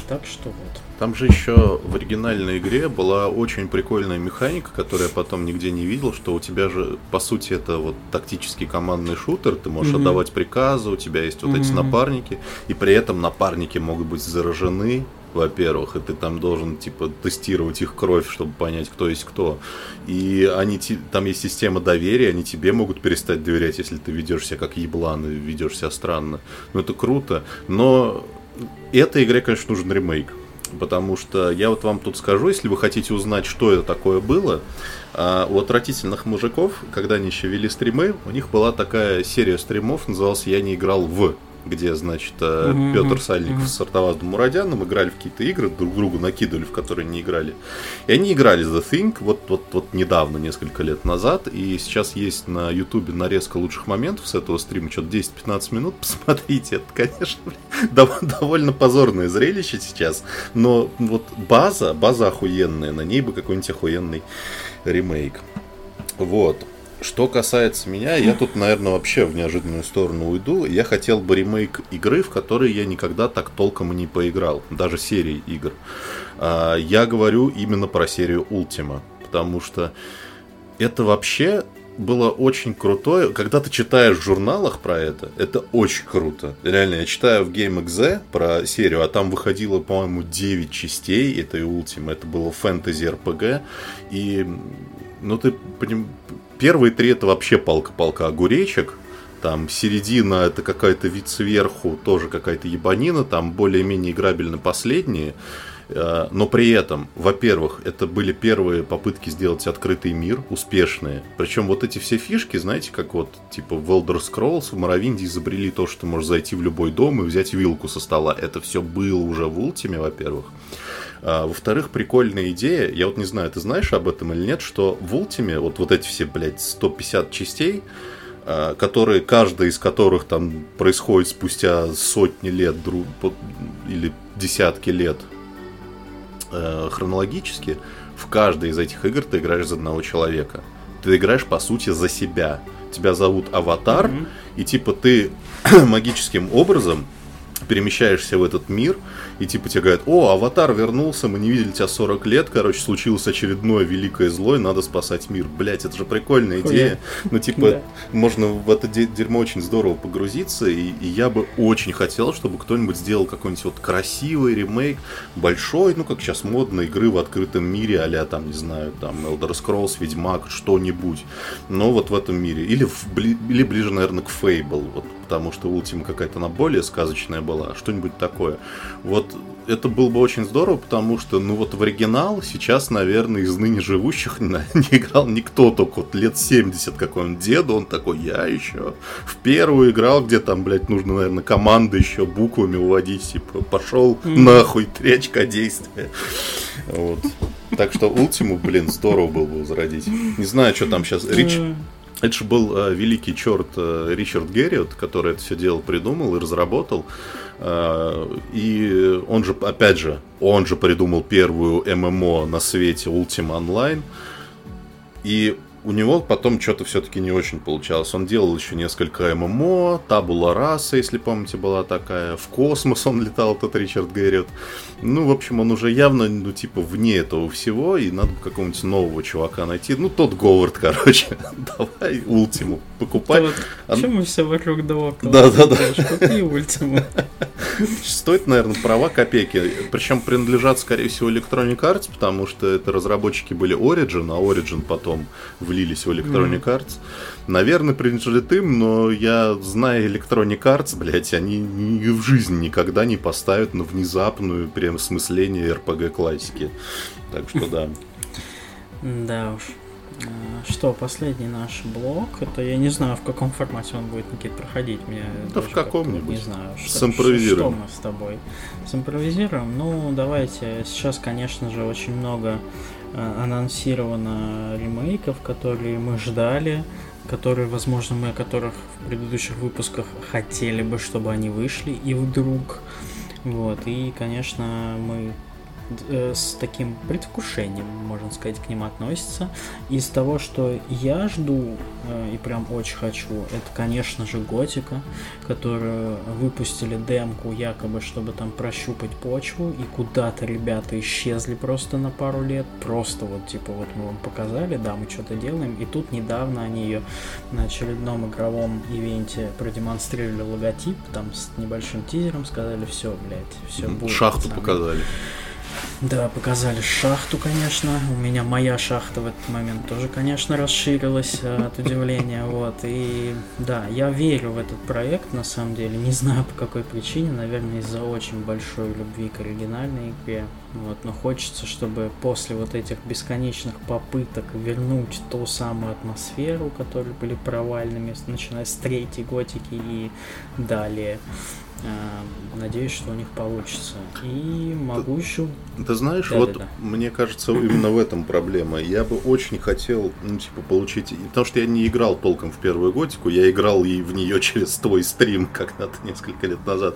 Так что вот. Там же еще в оригинальной игре была очень прикольная механика, которую я потом нигде не видел, что у тебя же, по сути, это вот тактический командный шутер, ты можешь mm-hmm. отдавать приказы, у тебя есть вот mm-hmm. эти напарники, и при этом напарники могут быть заражены, во-первых, и ты там должен, типа, тестировать их кровь, чтобы понять, кто есть кто. И они, там есть система доверия, они тебе могут перестать доверять, если ты ведешь себя как еблан и ведешь себя странно. Ну, это круто, но этой игре, конечно, нужен ремейк. Потому что я вот вам тут скажу, если вы хотите узнать, что это такое было, а, у отвратительных мужиков, когда они еще вели стримы, у них была такая серия стримов, называлась «Я не играл в» где, значит, mm-hmm. Петр Сальников mm-hmm. с Артаваздом Мурадяном играли в какие-то игры, друг другу накидывали, в которые не играли. И они играли The Thing вот, вот, вот недавно, несколько лет назад, и сейчас есть на Ютубе нарезка лучших моментов с этого стрима, что-то 10-15 минут, посмотрите, это, конечно, довольно позорное зрелище сейчас, но вот база, база охуенная, на ней бы какой-нибудь охуенный ремейк. Вот. Что касается меня, я тут, наверное, вообще в неожиданную сторону уйду. Я хотел бы ремейк игры, в которой я никогда так толком и не поиграл, даже серии игр. А, я говорю именно про серию Ultima, потому что это вообще было очень крутое. Когда ты читаешь в журналах про это, это очень круто. Реально, я читаю в GameXZ про серию, а там выходило, по-моему, 9 частей этой Ultima. Это было фэнтези RPG. И, ну, ты поним Первые три это вообще палка-палка огуречек. Там середина это какая-то вид сверху, тоже какая-то ебанина. Там более-менее играбельно последние. Э, но при этом, во-первых, это были первые попытки сделать открытый мир, успешные. Причем вот эти все фишки, знаете, как вот типа в Elder Scrolls, в Моровинде изобрели то, что можешь зайти в любой дом и взять вилку со стола. Это все было уже в Ultime, во-первых. А, во-вторых, прикольная идея, я вот не знаю, ты знаешь об этом или нет, что в Ultime вот, вот эти все, блядь, 150 частей, а, которые, каждая из которых там происходит спустя сотни лет друг, или десятки лет э, хронологически, в каждой из этих игр ты играешь за одного человека. Ты играешь, по сути, за себя. Тебя зовут Аватар, mm-hmm. и типа ты магическим образом перемещаешься в этот мир, и типа тебе говорят, о, аватар вернулся, мы не видели тебя 40 лет, короче, случилось очередное великое зло, и надо спасать мир. Блять, это же прикольная идея. Ну, типа, да. можно в это дерьмо очень здорово погрузиться, и, и я бы очень хотел, чтобы кто-нибудь сделал какой-нибудь вот красивый ремейк, большой, ну, как сейчас модно, игры в открытом мире, а там, не знаю, там, Elder Scrolls, Ведьмак, что-нибудь. Но вот в этом мире. Или, в, или ближе, наверное, к Fable. Вот потому что Ultima какая-то она более сказочная была, что-нибудь такое. Вот это было бы очень здорово, потому что, ну вот в оригинал сейчас, наверное, из ныне живущих не, не играл никто, только вот лет 70 какой-нибудь деду, он такой, я еще в первую играл, где там, блядь, нужно, наверное, команды еще буквами уводить, типа, пошел mm. нахуй, тречка действия. Вот. Так что Ultimate, блин, здорово было бы возродить. Не знаю, что там сейчас. Рич... Это же был э, великий черт э, Ричард Герриот, который это все дело придумал и разработал. Э, и он же, опять же, он же придумал первую ММО на свете Ultima Online. И у него потом что-то все-таки не очень получалось. Он делал еще несколько ММО, Табула Раса, если помните, была такая. В космос он летал, тот Ричард Гэрриот. Ну, в общем, он уже явно, ну, типа, вне этого всего, и надо какого-нибудь нового чувака найти. Ну, тот Говард, короче. Давай Ультиму покупай. Почему а... все вокруг да около? Да, да, да. Купи Ультиму. Стоит, наверное, права копейки. Причем принадлежат, скорее всего, Electronic Arts, потому что это разработчики были Origin, а Origin потом влились в Electronic. Arts. Наверное, принадлежит им, но я знаю Electronic Arts, блядь, они ни в жизни никогда не поставят на внезапную переосмысление RPG классики. Так что да. Да уж. А, что, последний наш блок, это я не знаю, в каком формате он будет, Никит, проходить. Мне да в каком-нибудь. Не знаю, что, Симпровизируем. что мы с тобой симпровизируем. Ну, давайте. Сейчас, конечно же, очень много анонсировано ремейков, которые мы ждали, которые, возможно, мы о которых в предыдущих выпусках хотели бы, чтобы они вышли, и вдруг. Вот, и, конечно, мы Э, с таким предвкушением, можно сказать, к ним относится. Из того, что я жду э, и прям очень хочу, это, конечно же, Готика, которую выпустили демку якобы, чтобы там прощупать почву, и куда-то ребята исчезли просто на пару лет, просто вот типа вот мы вам показали, да, мы что-то делаем, и тут недавно они ее на очередном игровом ивенте продемонстрировали логотип, там с небольшим тизером сказали, все, блядь, все будет. Шахту показали. Да, показали шахту, конечно. У меня моя шахта в этот момент тоже, конечно, расширилась э, от удивления. Вот. И да, я верю в этот проект, на самом деле. Не знаю по какой причине, наверное, из-за очень большой любви к оригинальной игре. Вот. Но хочется, чтобы после вот этих бесконечных попыток вернуть ту самую атмосферу, которые были провальными, начиная с третьей готики и далее. Эм, надеюсь, что у них получится. И могу еще... Ты знаешь, да, вот да, да. мне кажется, именно в этом проблема. Я бы очень хотел, ну, типа, получить... Потому что я не играл толком в первую готику, я играл и в нее через твой стрим когда-то несколько лет назад.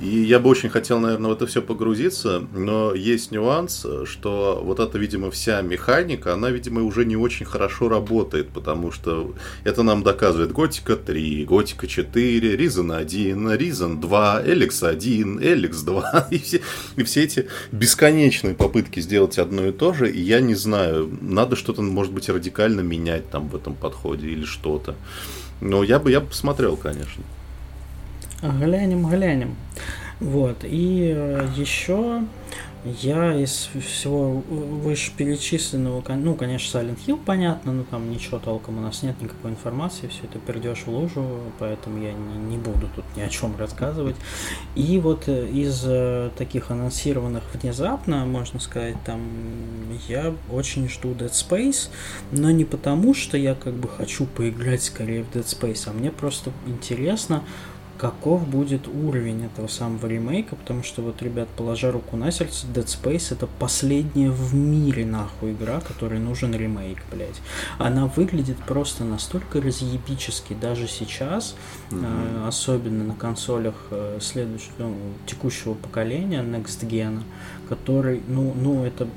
И я бы очень хотел, наверное, в это все погрузиться, но есть нюанс, что вот эта, видимо, вся механика, она, видимо, уже не очень хорошо работает, потому что это нам доказывает Готика 3, Готика 4, Reason 1, Reason 2, 2, LX1, LX2 и все, и все эти бесконечные попытки сделать одно и то же, и я не знаю, надо что-то, может быть, радикально менять там в этом подходе или что-то. Но я бы, я бы посмотрел, конечно. Глянем, глянем. Вот, и э, еще я из всего вышеперечисленного, ну, конечно, Silent Hill понятно, но там ничего толком у нас нет, никакой информации, все это перейдешь в лужу, поэтому я не, не буду тут ни о чем рассказывать. И вот э, из э, таких анонсированных внезапно, можно сказать, там, я очень жду Dead Space, но не потому, что я как бы хочу поиграть скорее в Dead Space, а мне просто интересно, каков будет уровень этого самого ремейка, потому что вот, ребят, положа руку на сердце, Dead Space это последняя в мире нахуй игра, которой нужен ремейк, блядь. Она выглядит просто настолько разъебически даже сейчас, mm-hmm. э, особенно на консолях э, следующего, ну, текущего поколения, Next Gen, который, ну, ну, это,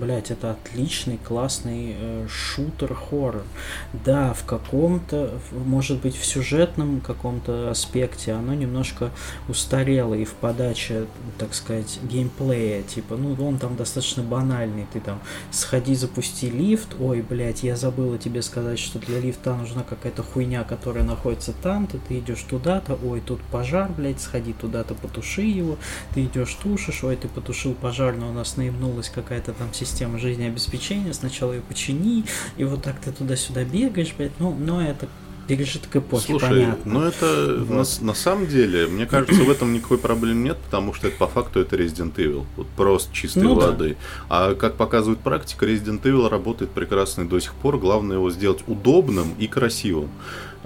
блядь, это отличный, классный э, шутер-хоррор. Да, в каком-то, может быть, в сюжетном каком-то аспекте оно немножко устарело и в подаче, так сказать, геймплея, типа, ну, он там достаточно банальный, ты там сходи, запусти лифт, ой, блядь, я забыла тебе сказать, что для лифта нужна какая-то хуйня, которая находится там-то, ты идешь туда-то, ой, тут пожар, блядь, сходи туда-то, потуши его, ты идешь тушишь, ой, ты потушил пожар, пожарно у нас наебнулась какая-то там система жизнеобеспечения, сначала ее почини, и вот так ты туда-сюда бегаешь, блядь, ну, но это пережиток эпохи, Слушай, понятно. ну это вот. на, на самом деле, мне кажется, в этом никакой проблемы нет, потому что это по факту это Resident Evil, вот просто чистой ну, воды. Да. А как показывает практика, Resident Evil работает прекрасно до сих пор, главное его сделать удобным и красивым.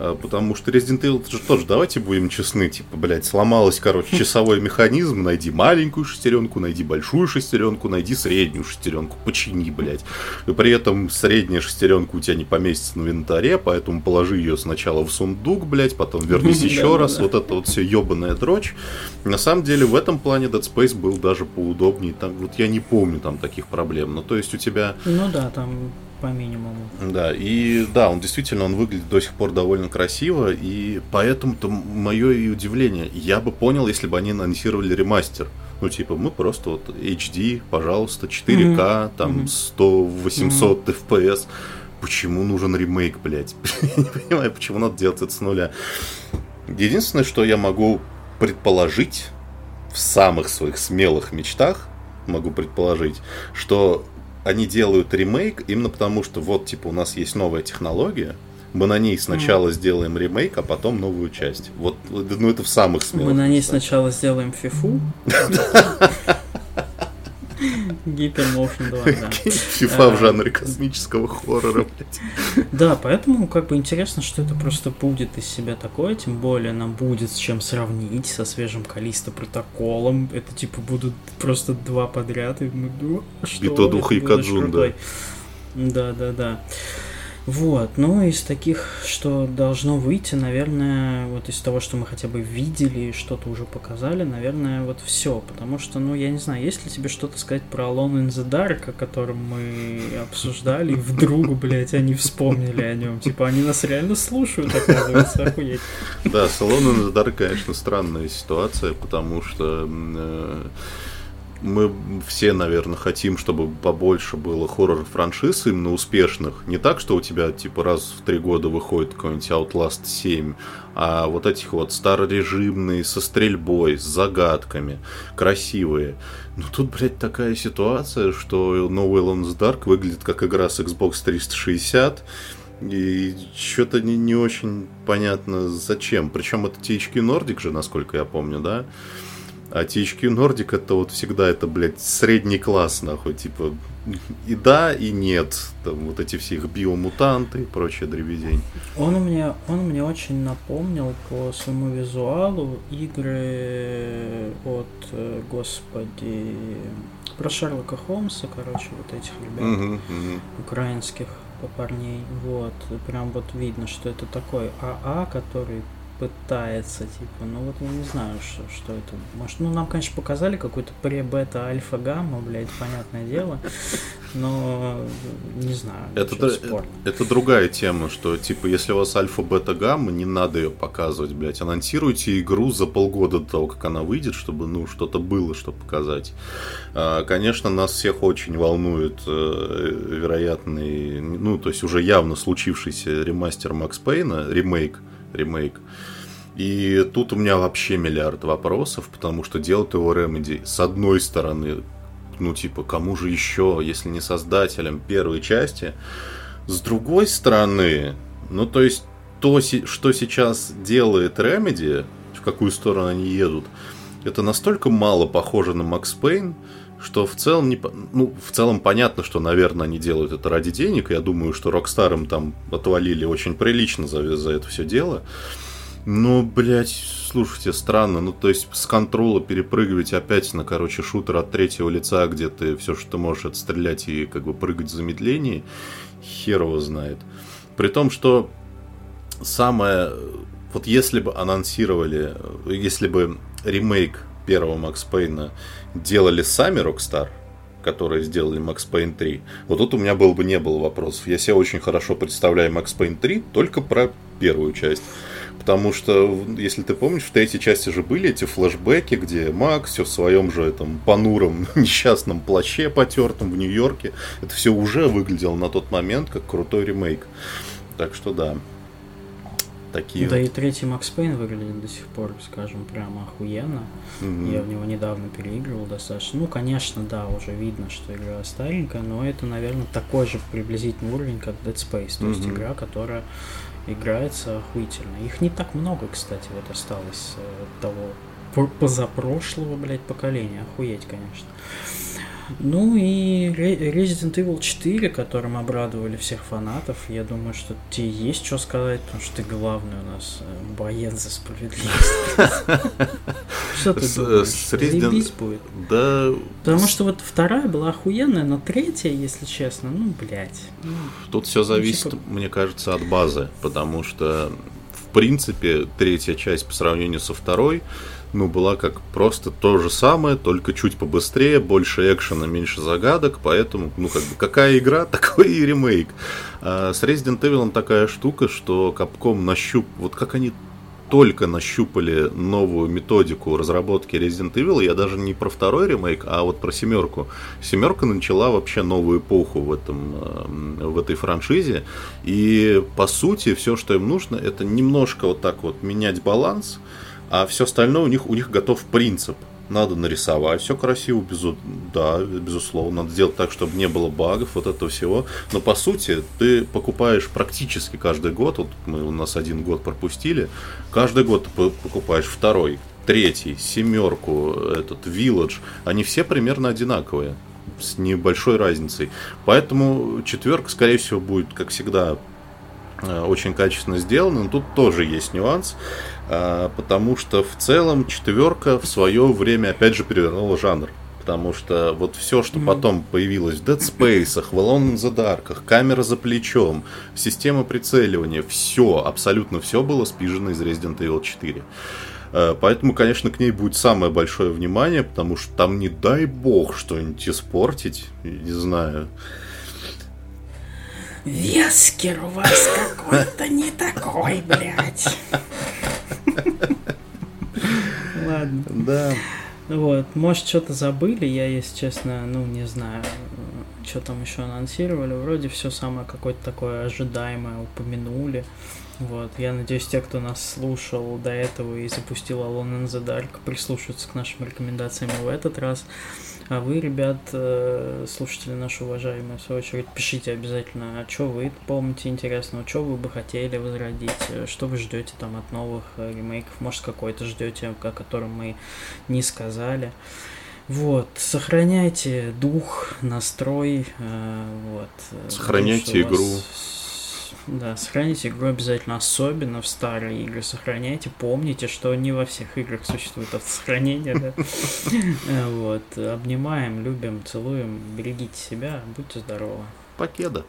А, потому что Resident Evil это же тоже, давайте будем честны, типа, блядь, сломалась, короче, часовой механизм, найди маленькую шестеренку, найди большую шестеренку, найди среднюю шестеренку, почини, блядь. И при этом средняя шестеренка у тебя не поместится на инвентаре, поэтому положи ее сначала в сундук, блядь, потом вернись еще раз, вот это вот все ебаная дрочь. На самом деле в этом плане Dead Space был даже поудобнее, там, вот я не помню там таких проблем, ну то есть у тебя... Ну да, там по минимуму. Да, и да, он действительно, он выглядит до сих пор довольно красиво, и поэтому-то мое и удивление. Я бы понял, если бы они анонсировали ремастер. Ну, типа, мы просто вот HD, пожалуйста, 4К, mm-hmm. там, 100-800 mm-hmm. FPS. Почему нужен ремейк, блядь? не понимаю, почему надо делать это с нуля. Единственное, что я могу предположить в самых своих смелых мечтах, могу предположить, что они делают ремейк именно потому, что вот, типа, у нас есть новая технология, мы на ней сначала mm. сделаем ремейк, а потом новую часть. Вот, ну это в самых смелых. Мы на ней сначала сделаем фифу. Гипермоушен 2, да. Фифа в жанре космического хоррора, блядь. Да, поэтому как бы интересно, что это просто будет из себя такое, тем более нам будет с чем сравнить со свежим Калиста протоколом. Это типа будут просто два подряд, и мы, ну, что? И то дух Якадзун, да. Да, да, да. Вот, ну из таких, что должно выйти, наверное, вот из того, что мы хотя бы видели, что-то уже показали, наверное, вот все, потому что, ну, я не знаю, есть ли тебе что-то сказать про Alone in the Dark, о котором мы обсуждали, и вдруг, блядь, они вспомнили о нем, типа, они нас реально слушают, оказывается, охуеть. Да, с Alone in the Dark, конечно, странная ситуация, потому что э, мы все, наверное, хотим, чтобы побольше было хоррор-франшиз именно успешных. Не так, что у тебя, типа, раз в три года выходит какой-нибудь Outlast 7, а вот этих вот старорежимные, со стрельбой, с загадками, красивые. Но тут, блядь, такая ситуация, что No Way Alone Dark выглядит как игра с Xbox 360, и что-то не, не очень понятно зачем. Причем это THQ Nordic же, насколько я помню, да? А THQ Nordic это вот всегда это, блядь, средний класс, нахуй, типа, и да, и нет. Там вот эти все их биомутанты и прочая дребедень. Он мне, он мне очень напомнил по своему визуалу игры от, э, господи, про Шерлока Холмса, короче, вот этих ребят, uh-huh, uh-huh. украинских парней. Вот, прям вот видно, что это такой АА, который пытается, типа, ну вот я не знаю, что, что это. Может, ну нам, конечно, показали какой-то пре-бета альфа-гамма, блядь, понятное дело, но не знаю. Это, это, это другая тема, что, типа, если у вас альфа-бета-гамма, не надо ее показывать, блядь. Анонсируйте игру за полгода до того, как она выйдет, чтобы, ну, что-то было, что показать. А, конечно, нас всех очень волнует э, вероятный, ну, то есть уже явно случившийся ремастер Макс Пейна, ремейк, ремейк. И тут у меня вообще миллиард вопросов, потому что делают его Remedy с одной стороны, ну типа, кому же еще, если не создателям первой части, с другой стороны, ну то есть то, что сейчас делает Remedy, в какую сторону они едут, это настолько мало похоже на Макс Пейн, что в целом не, ну в целом понятно, что, наверное, они делают это ради денег. Я думаю, что им там отвалили очень прилично за, за это все дело. Ну, блядь, слушайте, странно. Ну, то есть с контрола перепрыгивать опять на, короче, шутер от третьего лица, где ты все, что ты можешь, отстрелять и как бы прыгать в замедлении, хер его знает. При том, что самое... Вот если бы анонсировали, если бы ремейк первого Макс Пейна делали сами Rockstar, которые сделали Max Payne 3, вот тут у меня был бы не было вопросов. Я себе очень хорошо представляю Max Payne 3 только про первую часть. Потому что, если ты помнишь, в третьей части же были эти флешбеки, где Макс все в своем же этом понуром несчастном плаще потертом в Нью-Йорке. Это все уже выглядело на тот момент как крутой ремейк. Так что да. Такие да вот. и третий Макс Пейн выглядит до сих пор, скажем, прямо охуенно. Mm-hmm. Я в него недавно переигрывал достаточно. Ну, конечно, да, уже видно, что игра старенькая, но это, наверное, такой же приблизительный уровень, как Dead Space. То mm-hmm. есть игра, которая играется охуительно. Их не так много, кстати, вот осталось э, того позапрошлого, блядь, поколения. Охуеть, конечно. Ну и Resident Evil 4, которым обрадовали всех фанатов, я думаю, что тебе есть что сказать, потому что ты главный у нас э, боец за справедливость. Что ты думаешь? Заебись будет? Да... Потому что вот вторая была охуенная, но третья, если честно, ну, блядь. Ну, Тут все зависит, типа мне кажется, от базы, потому что, в принципе, третья часть по сравнению со второй ну, была как просто то же самое, только чуть побыстрее, больше экшена, меньше загадок, поэтому, ну, как бы, какая игра, такой и ремейк. А с Resident Evil такая штука, что Capcom нащуп... Вот как они только нащупали новую методику разработки Resident Evil, я даже не про второй ремейк, а вот про семерку. Семерка начала вообще новую эпоху в, этом, э, в этой франшизе, и по сути все, что им нужно, это немножко вот так вот менять баланс, а все остальное у них, у них готов принцип. Надо нарисовать все красиво, безу... да, безусловно. Надо сделать так, чтобы не было багов, вот этого всего. Но по сути, ты покупаешь практически каждый год. Вот мы у нас один год пропустили. Каждый год ты покупаешь второй, третий, семерку, этот Village. Они все примерно одинаковые с небольшой разницей. Поэтому четверка, скорее всего, будет, как всегда, э, очень качественно сделана. Но тут тоже есть нюанс. А, потому что в целом четверка в свое время опять же перевернула жанр. Потому что вот все, что mm-hmm. потом появилось в Dead Space, в Alone in the Dark, камера за плечом, система прицеливания, все, абсолютно все было спижено из Resident Evil 4. А, поэтому, конечно, к ней будет самое большое внимание, потому что там не дай бог что-нибудь испортить, не знаю. Вескер у вас какой-то не такой, блядь. Ладно. Да. Вот, может, что-то забыли, я, если честно, ну, не знаю, что там еще анонсировали. Вроде все самое какое-то такое ожидаемое упомянули. Вот, я надеюсь, те, кто нас слушал до этого и запустил Alone in the Dark, прислушаются к нашим рекомендациям и в этот раз. А вы, ребят, э, слушатели наши уважаемые, в свою очередь, пишите обязательно, а что вы помните интересного, что вы бы хотели возродить, э, что вы ждете там от новых э, ремейков, может, какой-то ждете, о котором мы не сказали. Вот, сохраняйте дух, настрой, вот. Сохраняйте игру. Вас да, сохраните игру обязательно, особенно в старые игры. Сохраняйте, помните, что не во всех играх существует автосохранение, да. Вот, обнимаем, любим, целуем, берегите себя, будьте здоровы. Покеда.